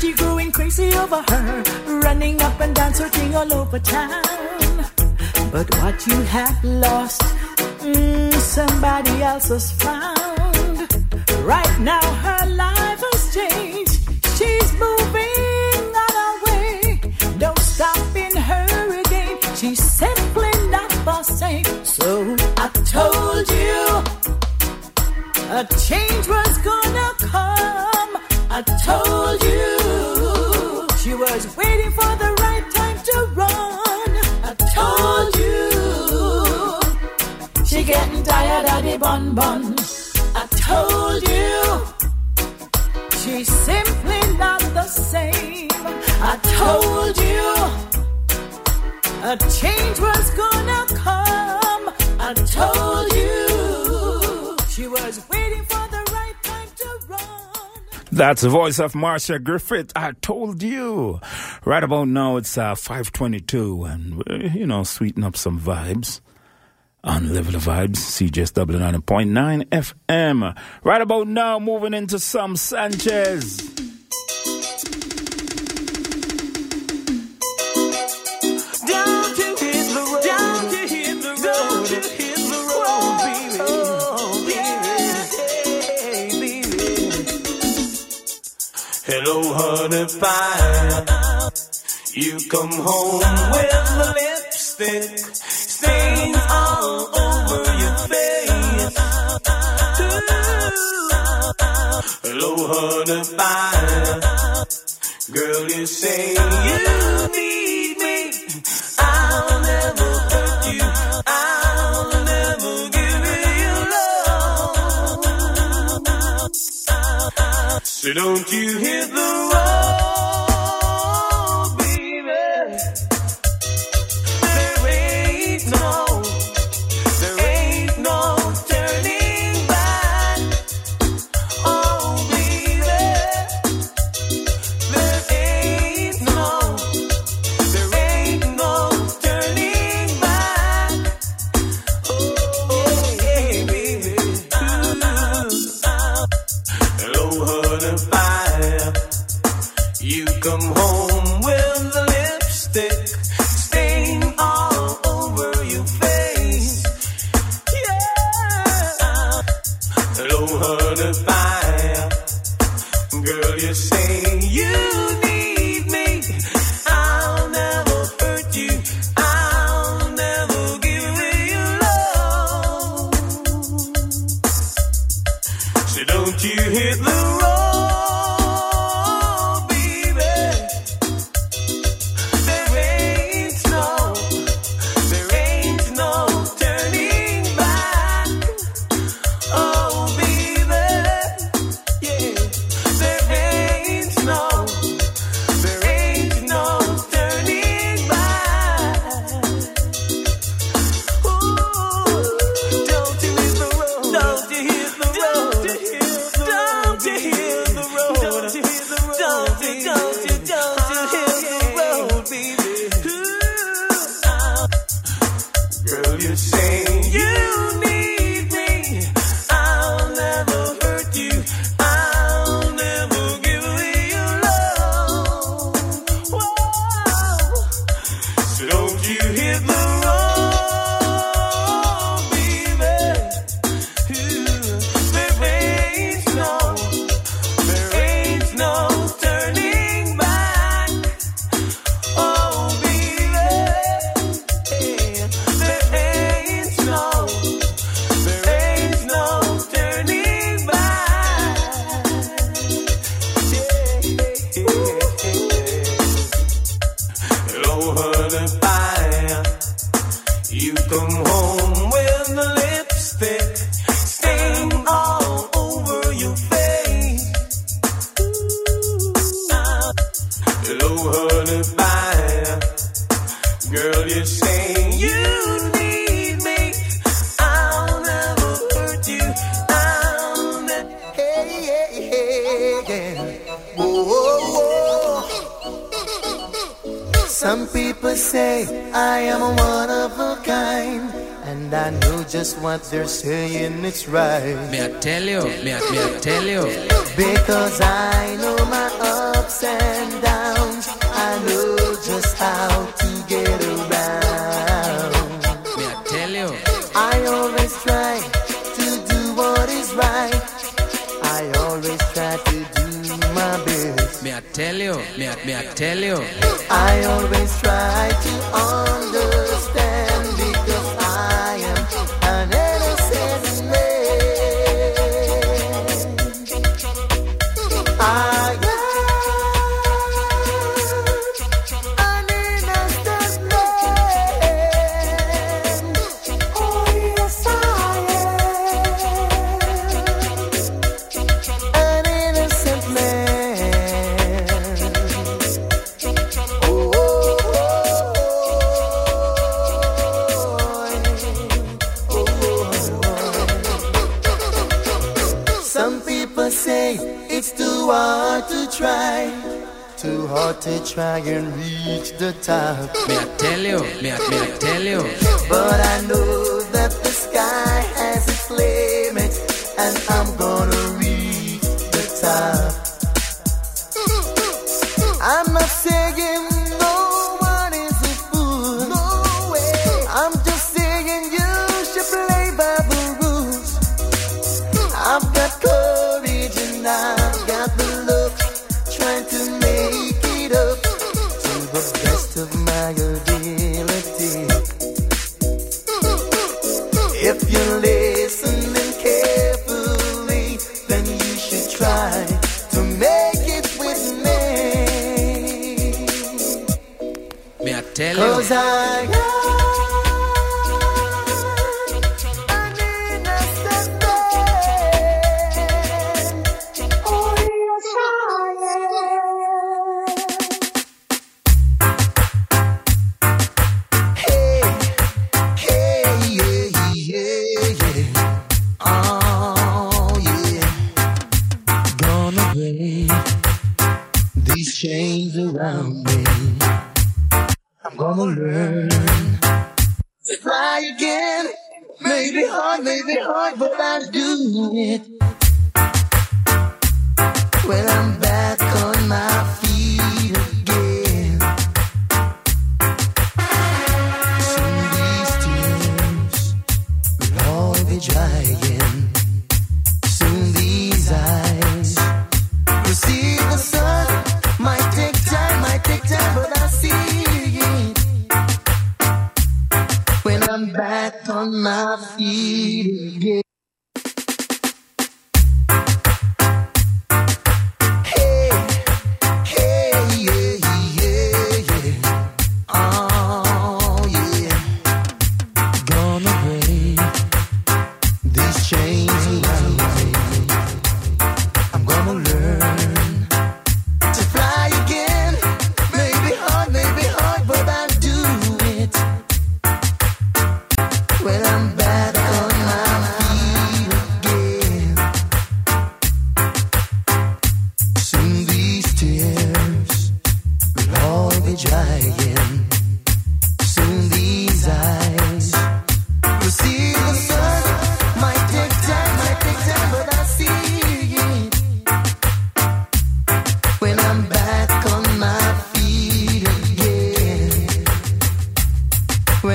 N: You going crazy over her, running up and down, searching all over town. But what you have lost, mm, somebody else has found. Right now, her life has changed. She's moving on her way. No stopping her again. She's simply not the same. So I told you a change was gonna come. I told you she was waiting for the right time to run. I told you she getting tired of the bun bun. I told you she's simply not the same. I told you a change was gonna come. I told you she was
D: That's the voice of Marcia Griffith. I told you. Right about now, it's uh, 522, and, uh, you know, sweeten up some vibes on Level of Vibes, CJSW 90.9 FM. Right about now, moving into some Sanchez.
O: gonna you come home with the lipstick stains all over your face. Hello, honey fire. Girl, you say you need me. I'll never hurt you. I'll never give you love. So don't you
P: hear? they're saying it's right.
Q: May I tell you, may I, may I tell you?
P: Because I know my ups and downs, I know just how to get around.
Q: May I tell you?
P: I always try to do what is right. I always try to do my best.
Q: May I tell you? May I, may I tell you?
P: I always try to understand. try and reach the top.
Q: May I tell you, may I, may I tell you?
P: But I know.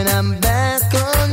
E: When I'm back on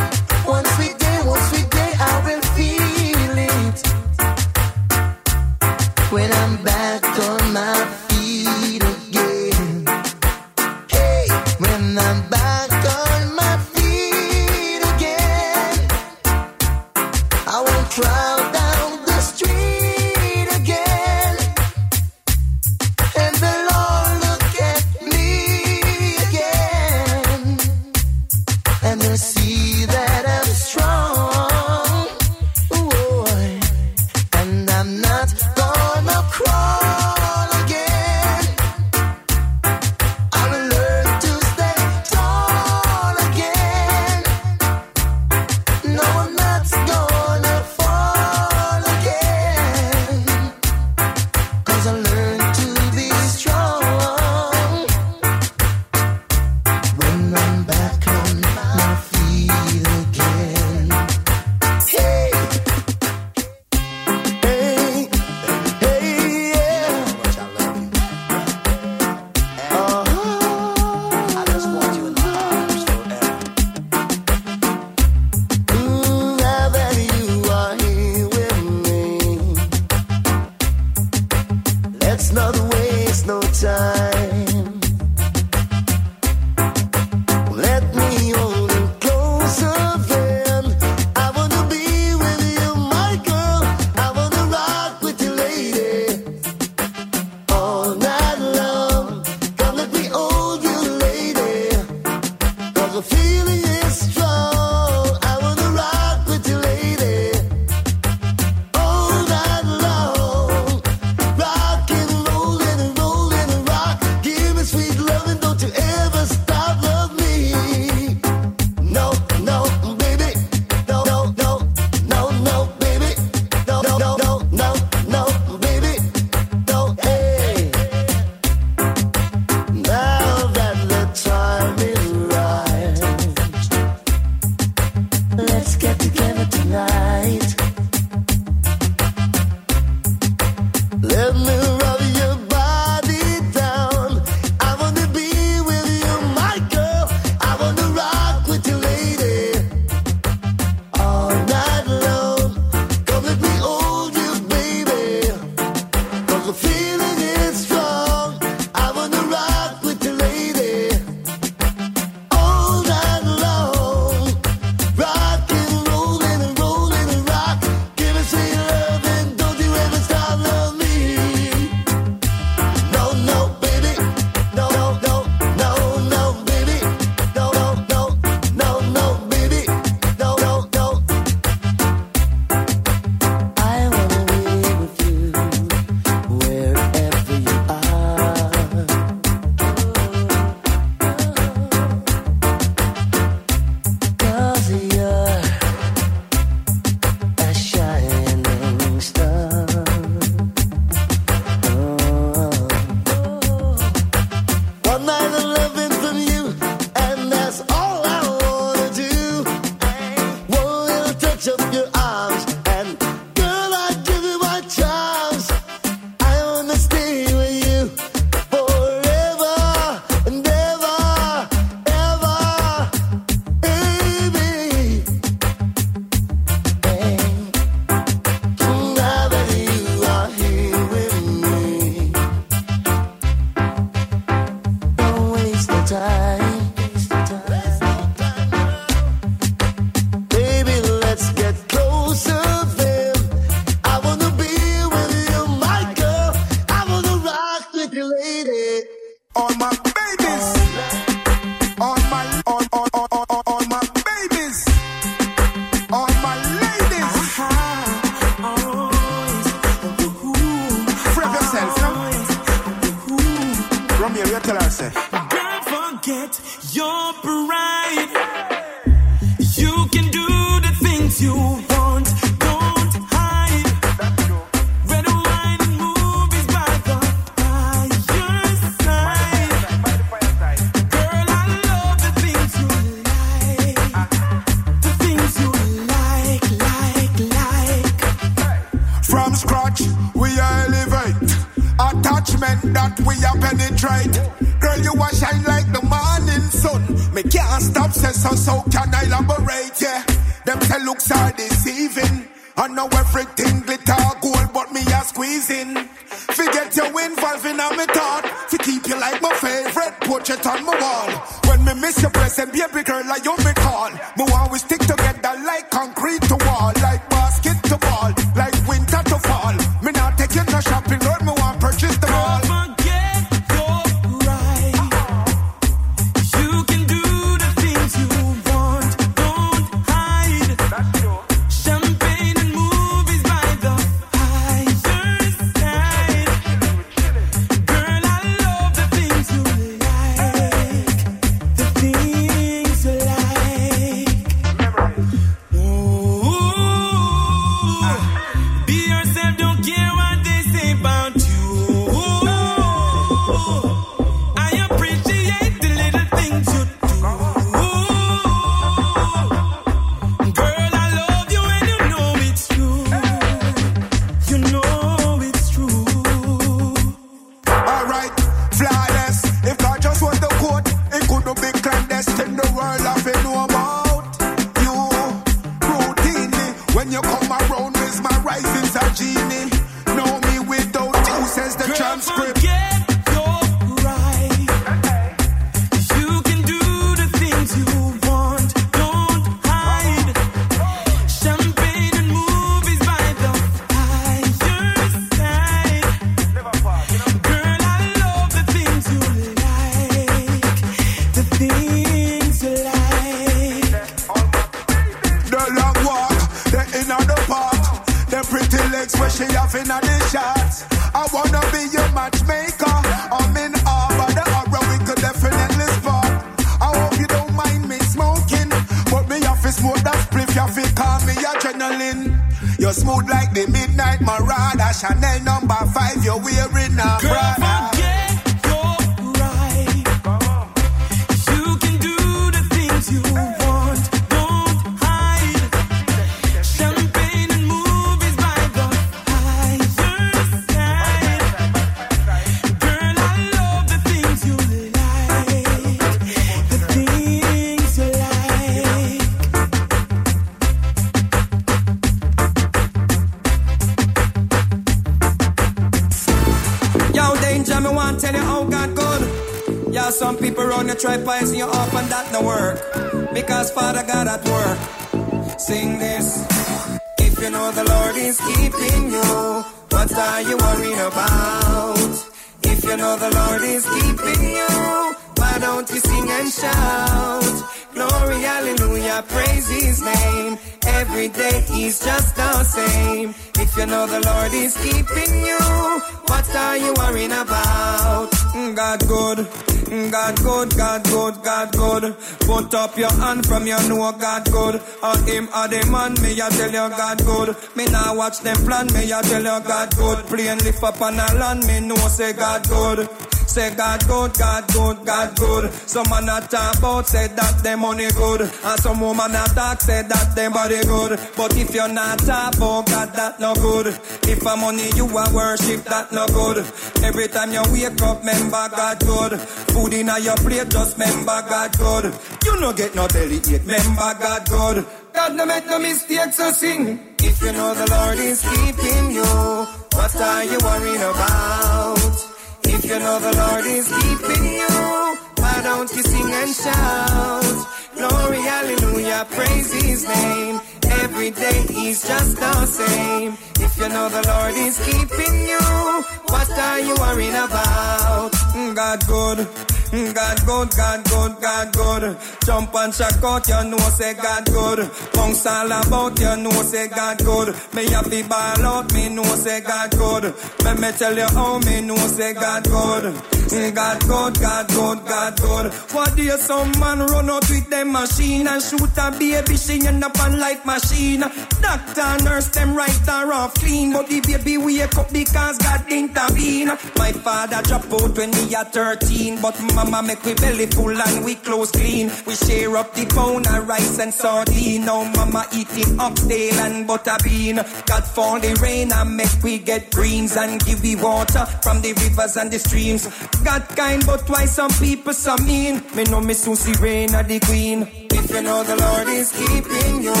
R: watch them plan, me I tell you God good. Plane lift up on a land, me know say God good. Say God good, God good, God good. Some man a talk about say that them money good. And some woman a talk say that them body good. But if you're not talk about God, that no good. If a money you a worship, that no good. Every time you wake up, remember God good. Food in your plate, just remember God good. You no get no belly ache, remember God good. God no make no mistakes, so sing. If you know the Lord is keeping you, what are you worrying about? If you know the Lord is keeping you, why don't you sing and shout? Glory, hallelujah, praise his name. Every day he's just the same. If you know the Lord is keeping you, what are you worrying about? Mm, God good, God good, God good, God good. Jump and shock out, you know say God good. Bounce all about, you know say God good. Me the ball out, me know say God good. Let me tell you how me know say God good. Mm, God good, God good, God good. What do you some man run out with them machine and shoot a baby she end up on light machine. Doctor, nurse them right her off clean, but the baby wake up because God intervene. My father drop out when me at 13, but mama make we belly full and we clothes clean. We share up the pound of rice and sardine. Now mama eating oxtail and butter bean. God fall the rain and make we get greens and give we water from the rivers and the streams. God kind, but why some people so mean? Me know me Susie rain of the queen. If you know the Lord is keeping you,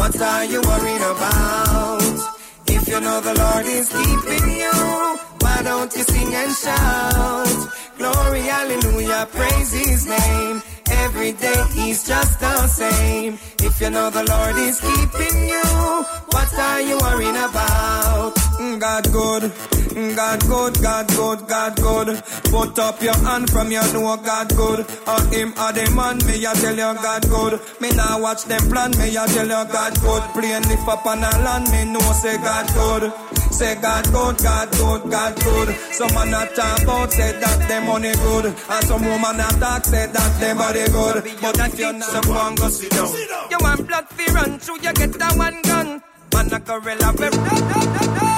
R: what are you worried about? If you know the Lord is keeping you, why don't you sing and shout? Glory, hallelujah, praise his name. Every day he's just the same. If you know the Lord is keeping you, what are you worrying about? God good, God good, God good, God good. Put up your hand from your know God good. Or him or the man, me I tell you God good. Me now watch them plan, me I tell you God good. Plane lift up on a land, me know say God good. Say God good, God good, God good. Some man a talk about say that them money good. And some woman a talk say that them body good. But if you not so go and go sit down. You want blood fi run through, you get that one gun. Man a gorilla, we coulda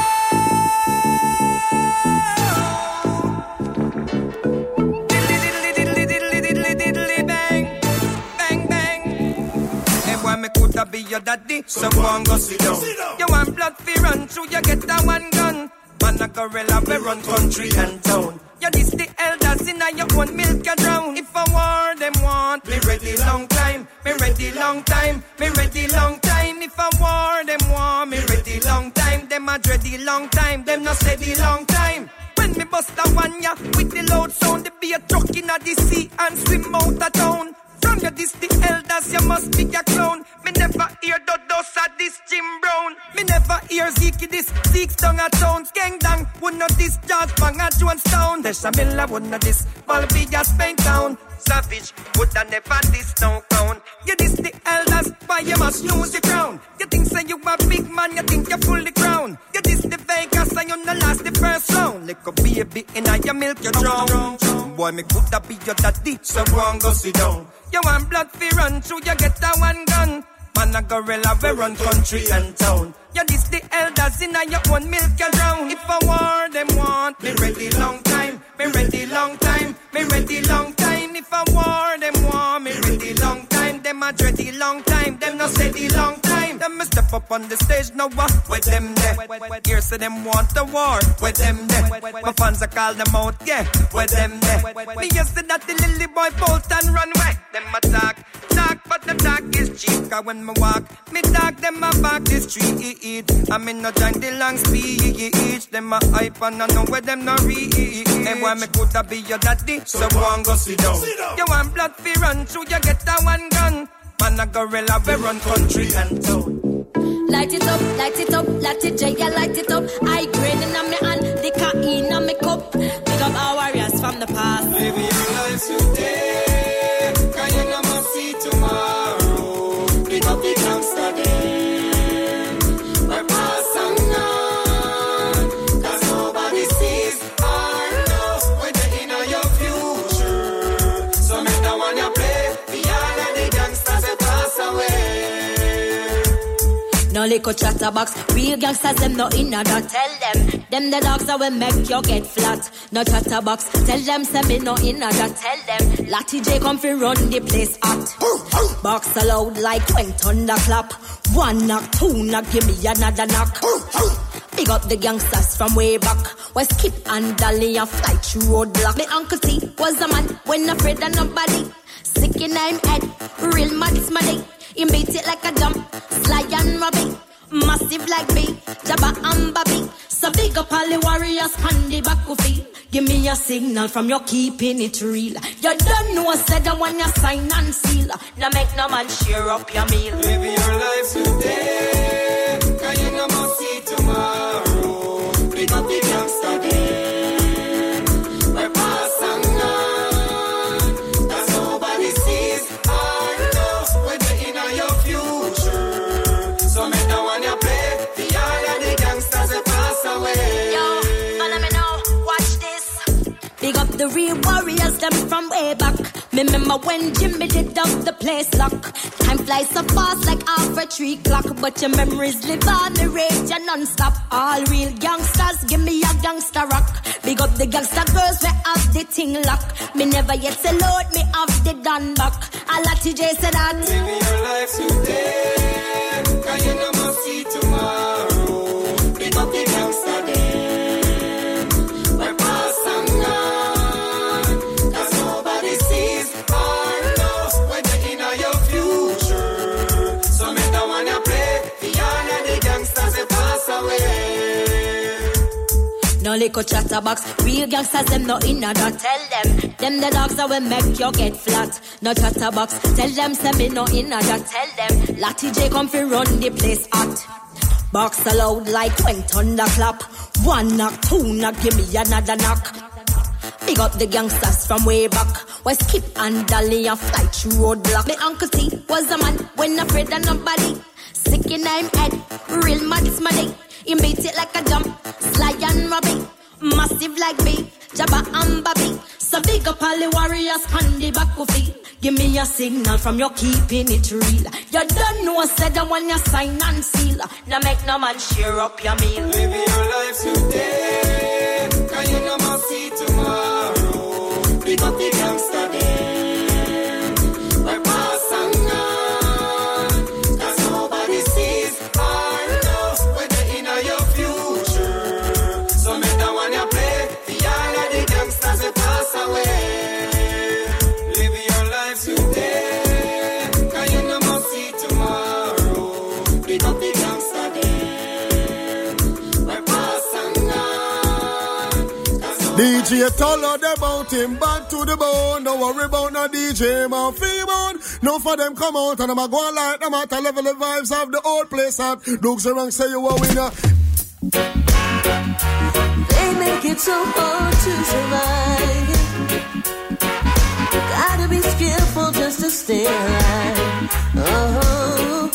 R: be your daddy, so go and go sit down. You want blood fi run through, you get that one gun. Man a gorilla, we run country and town. You this the elders in your own milk you drown. If a war them want, me ready long time, me ready long time, me ready long time. If a war them want, me ready long time. Them a dready long time, them no steady long time. When me bust a one ya with the loud sound, the be a truck in the sea and swim out of town. From your this the elders, you must be a clown. Me never hear dust of this Jim Brown. Me never hear Zeke this six tongue a town. Gang dang, would not this George Bang a Jonestown. There's a Miller, would not this Balby a Spain town. Savage, woulda never this no crown. You this the elders, why you must lose your crown? You think say you a big man, you think you full the crown. You this the Vegas, and you no last the first round. Little baby in a your milk, you drown. Boy, me coulda be your daddy, so go and go sit down. You want blood fi run through, you get that one gun. Man a gorilla, we run country and town. You this the elders in a your own milk, you drown. If a war them want, me ready long time, me ready long time, me ready long time. If a war them want, me ready long time. Them a dready long time, them no steady long. Them me step up on the stage now, what with them there? Here say them want the war, with them there. My fans a call them out, yeah, with them there. Me used to that the lily boy bolt and run away. Them a talk, but the talk is cheap. Cause when me walk, me talk them a back the street. I mean no join the long speech. Them a hype and I know where them no reach. And why me coulda be your daddy, so go and go sit down. You want blood fi run through, you get that one gun. Man a gorilla, we run country and town.
S: Light it up, light it up, light it yeah, light it up. I grain in my hand, the in my cup. Pick up our warriors from the past.
R: Live
S: No liquor chatterbox, real gangsters them no in that. Tell them, them the dogs that will make you get flat. No chatterbox, tell them say me no in that. Tell them, Latty J come fi run the place hot. Box aloud like when thunder clap. One knock, two knock, give me another knock. Big up the gangsters from way back. Where Skip and Dolly and fly through roadblock. Me uncle T was a man when afraid of nobody. Sick in him head, real mad money. He beat it like a jump, sly and Robbie. Massive like me, Jabba and Bobby. So big up all the warriors on back of. Give me a signal from your keeping it real. You don't know said the one you sign and seal. Now make no man share up your meal.
R: Live your life today, the
S: real warriors, them from way back. Me remember when Jimmy did up the place lock. Time fly so fast like half a tree clock. But your memories live on the rage and non-stop. All real gangsters, give me a gangster rock. Big up the gangster girls, we have the thing lock. Me never yet say load, me have the done back. A lot TJ said that.
R: Living your life today, cause you must see tomorrow.
S: No little chatterbox, real gangsters them no in a that. Tell them, them the dogs that will make you get flat. No chatterbox, tell them say me no in a that. Tell them, Latty J come fi run the place hot. Box aloud like when thunder clap. One knock, two knock, give me another knock. Big up the gangsters from way back. Why skip and dolly and fly through roadblock. My uncle T was a man when I afraid of nobody. Sick in him head, real mad smelly. He beat it like a jump, sly and robby. Massive like me, Jabba and Bobby. So big up all the warriors on the back of feet. Give me a signal from your keeping it real. You don't know, said the one you sign and seal. Now make no man share up your meal.
R: Living your life today, cause you know must see tomorrow. Big up the
T: DJ tell her about him back to the bone. Don't worry about no DJ man fee. No for them come out and I'm a go like them at a level the vibes of the old place at Dukes around say you a winner.
E: They make it so hard to survive. Gotta be skillful just to stay alive. Oh,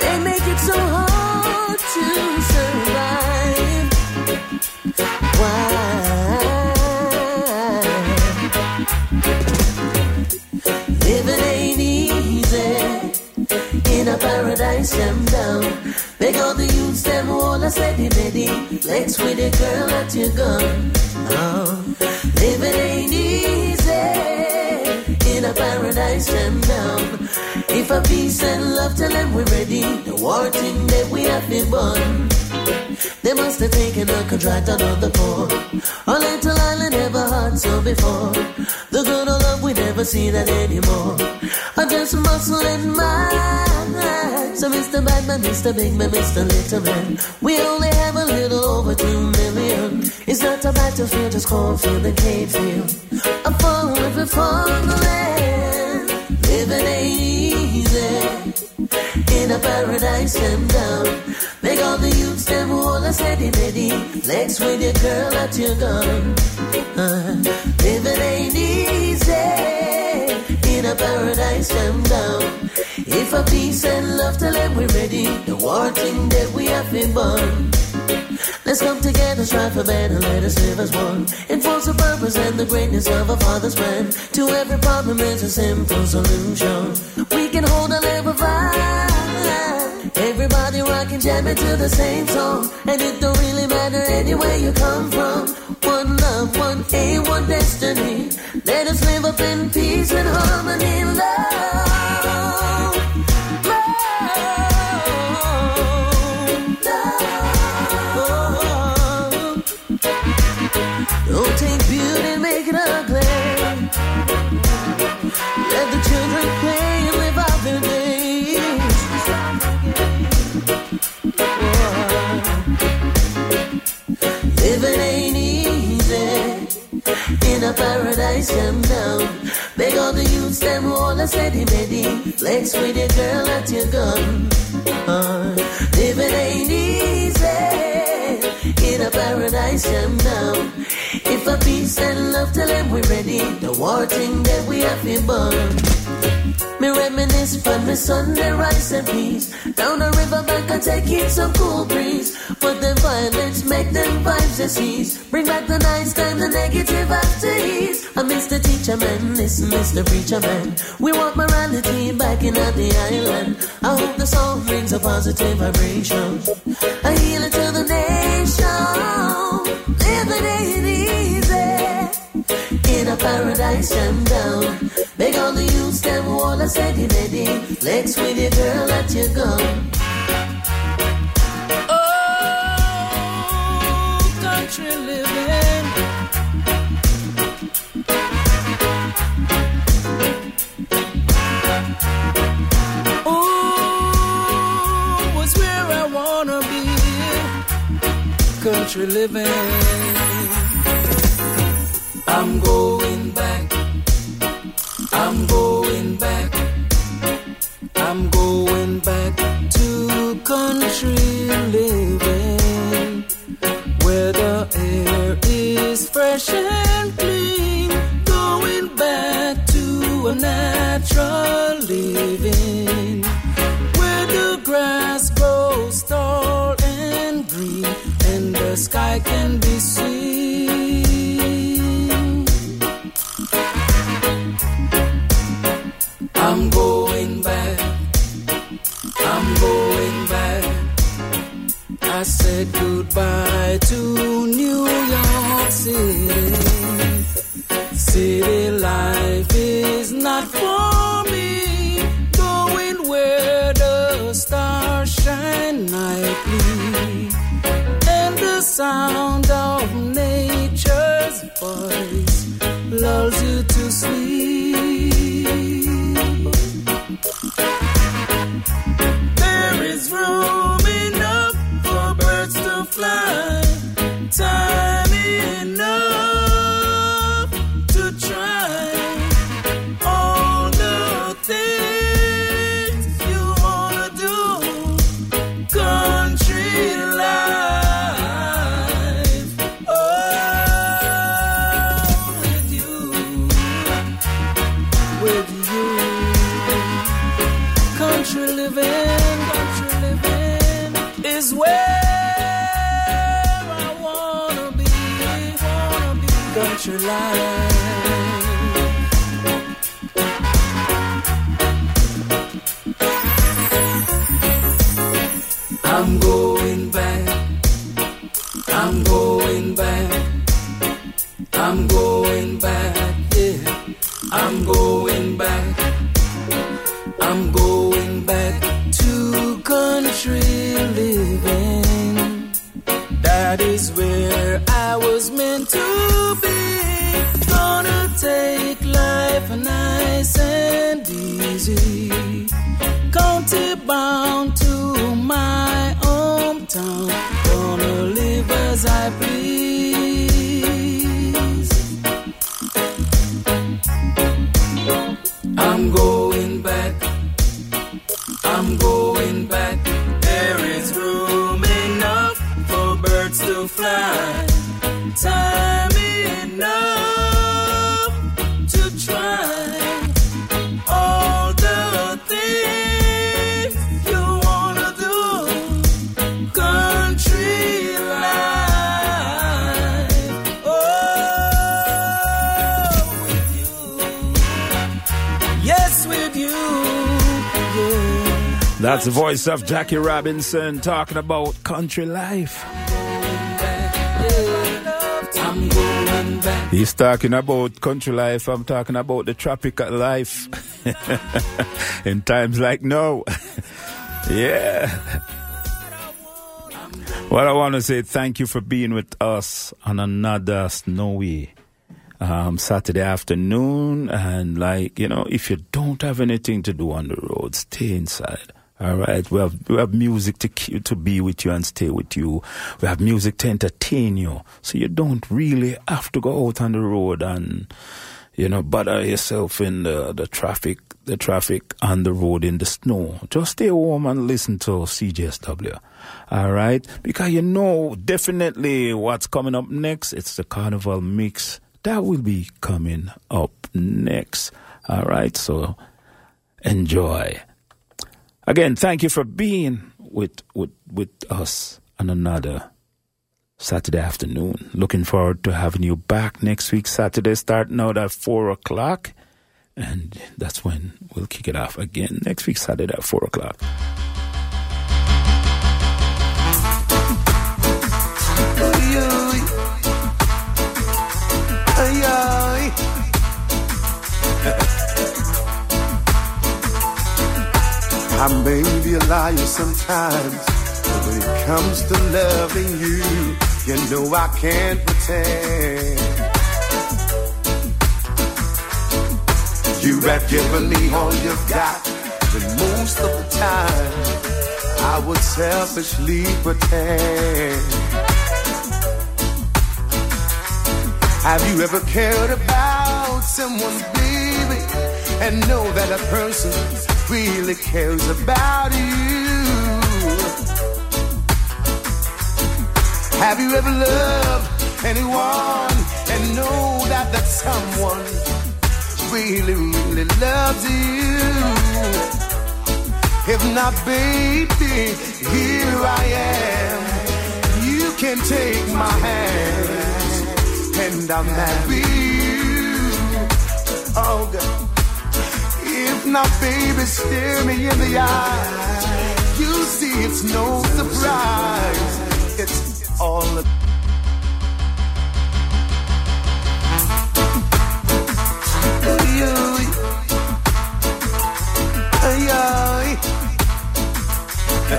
E: they make it so hard to survive. Why? Paradise Jamdown. Beg all the youths them all a steady ready. Flex with a girl at your gun. Oh, living ain't easy in a paradise Jamdown. If a peace and love tell them we're ready, the war thing that we have been born. They must have taken a contract out on the poor. A little island never had so before. The good old love we never see that anymore. I just muscle and mind. So Mr. Batman, Mr. Big Man, Mr. Little Man, we only have a little over two million. It's not a battlefield, just cornfield and cane field. A fall river for the land. Living easy in a paradise Jamdown. Make all the youths them all a steady ready. Flex with your girl at your gun. Uh, living ain't easy in a paradise Jamdown. If a peace and love tell them we're ready, the war thing that we have been born. Let's come together, strive for better, let us live as one. Enforce the purpose and the greatness of our father's plan. To every problem is a simple solution. We can hold a level vibe. Everybody rocking, jamming to the same song. And it don't really matter anywhere you come from. One love, one aim, one destiny. Let us live up in peace and harmony, love. A paradise come down. Beg all the youths them all a steady ready. Flex with your girl at your gun. Uh, living ain't easy in a paradise come down. If a peace and love tell them we're ready, the war thing that we have been born. Me reminisce from the Sunday rise and peace. Down the river bank I take it some cool breeze.
U: For the violence, make them vibes a cease. Bring back the nice time, the negative after ease. I'm Mr. Teacher Man, listen, Mr. Preacher Man. We want morality back in the island. I hope the song brings a positive vibration. A healer to the paradise jam down. Beg all the youths, them all are steady, ready. Flex with your girl at your gun.
O: Oh, country living. Ooh, was where I wanna be. Country living. I'm going back. I'm going back. I'm going back to country living where the air is fresh and clean. Going back to a natural living where the grass grows tall and green and the sky can be seen. Said goodbye to New York City. City life is not for me. Going where the stars shine nightly. And the sound of nature's voice lulls you
D: of Jackie Robinson talking about country life. He's talking about country life. I'm talking about the tropical life. <laughs> In times like now. <laughs> yeah. Well, I want to say thank you for being with us on another snowy um, Saturday afternoon. And, like, you know, if you don't have anything to do on the road, stay inside. All right, we have we have music to to be with you and stay with you. We have music to entertain you, so you don't really have to go out on the road and you know bother yourself in the the traffic, the traffic on the road in the snow. Just stay warm and listen to CJSW. All right, because you know definitely what's coming up next. It's the Carnival mix that will be coming up next. All right, so enjoy. Again, thank you for being with with with us on another Saturday afternoon. Looking forward to having you back next week, Saturday, starting out at 4 o'clock. And that's when we'll kick it off again next week, Saturday at 4 o'clock.
H: I may be a liar sometimes, but when it comes to loving you, you know I can't pretend. You have given me all you've got, but most of the time, I would selfishly pretend. Have you ever cared about someone, baby, and know that a person really cares about you? Have you ever loved anyone and know that that someone really, really loves you? If not, baby, here I am. You can take my hand and I'll marry you. Oh, God. Not, baby, stare me in the eye. You see, it's no surprise. It's all a <laughs>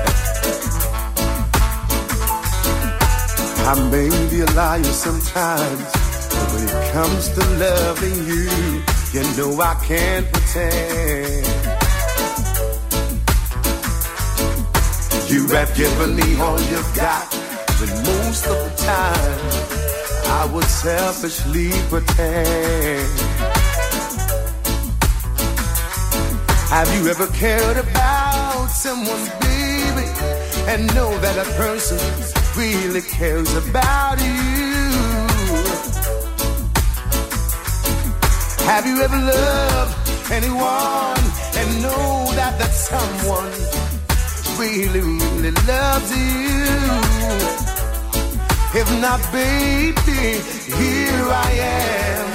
H: I may be a liar sometimes, but when it comes to loving you, you know I can't pretend. You have given me all you've got, but most of the time, I would selfishly pretend. Have you ever cared about someone, baby, and know that a person really cares about you? Have you ever loved anyone and know that that someone really, really loves you? If not, baby, here I am.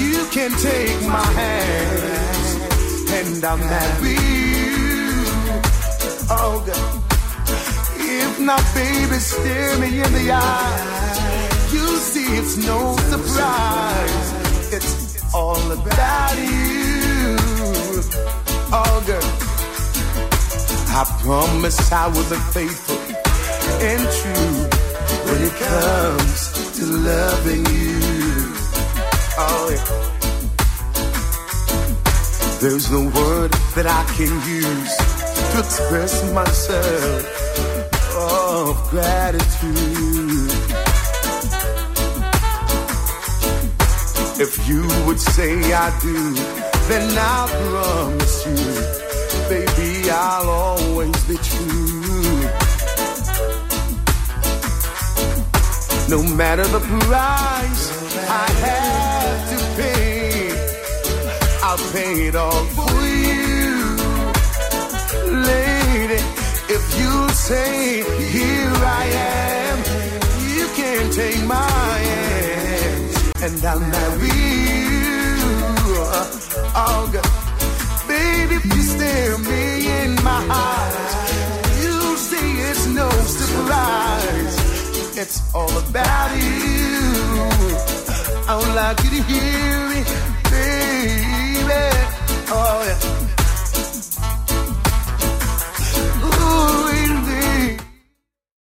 H: You can take my hand and I'll marry you. Oh, God. If not, baby, stare me in the eye. You see, it's no surprise. It's all about you. Oh, girl. I promise I will be faithful and true when it comes to loving you. Oh, yeah. There's no word that I can use to express myself of gratitude. If you would say I do, then I promise you, baby, I'll always be true. No matter the price I have to pay, I'll pay it all for you, lady. If you say, Here I am, you can take my hand and I'll marry you. Oh, God. Baby, you stare me in my eyes, you'll see it's no surprise. It's all about you. I would like you to hear me, baby. Oh, yeah.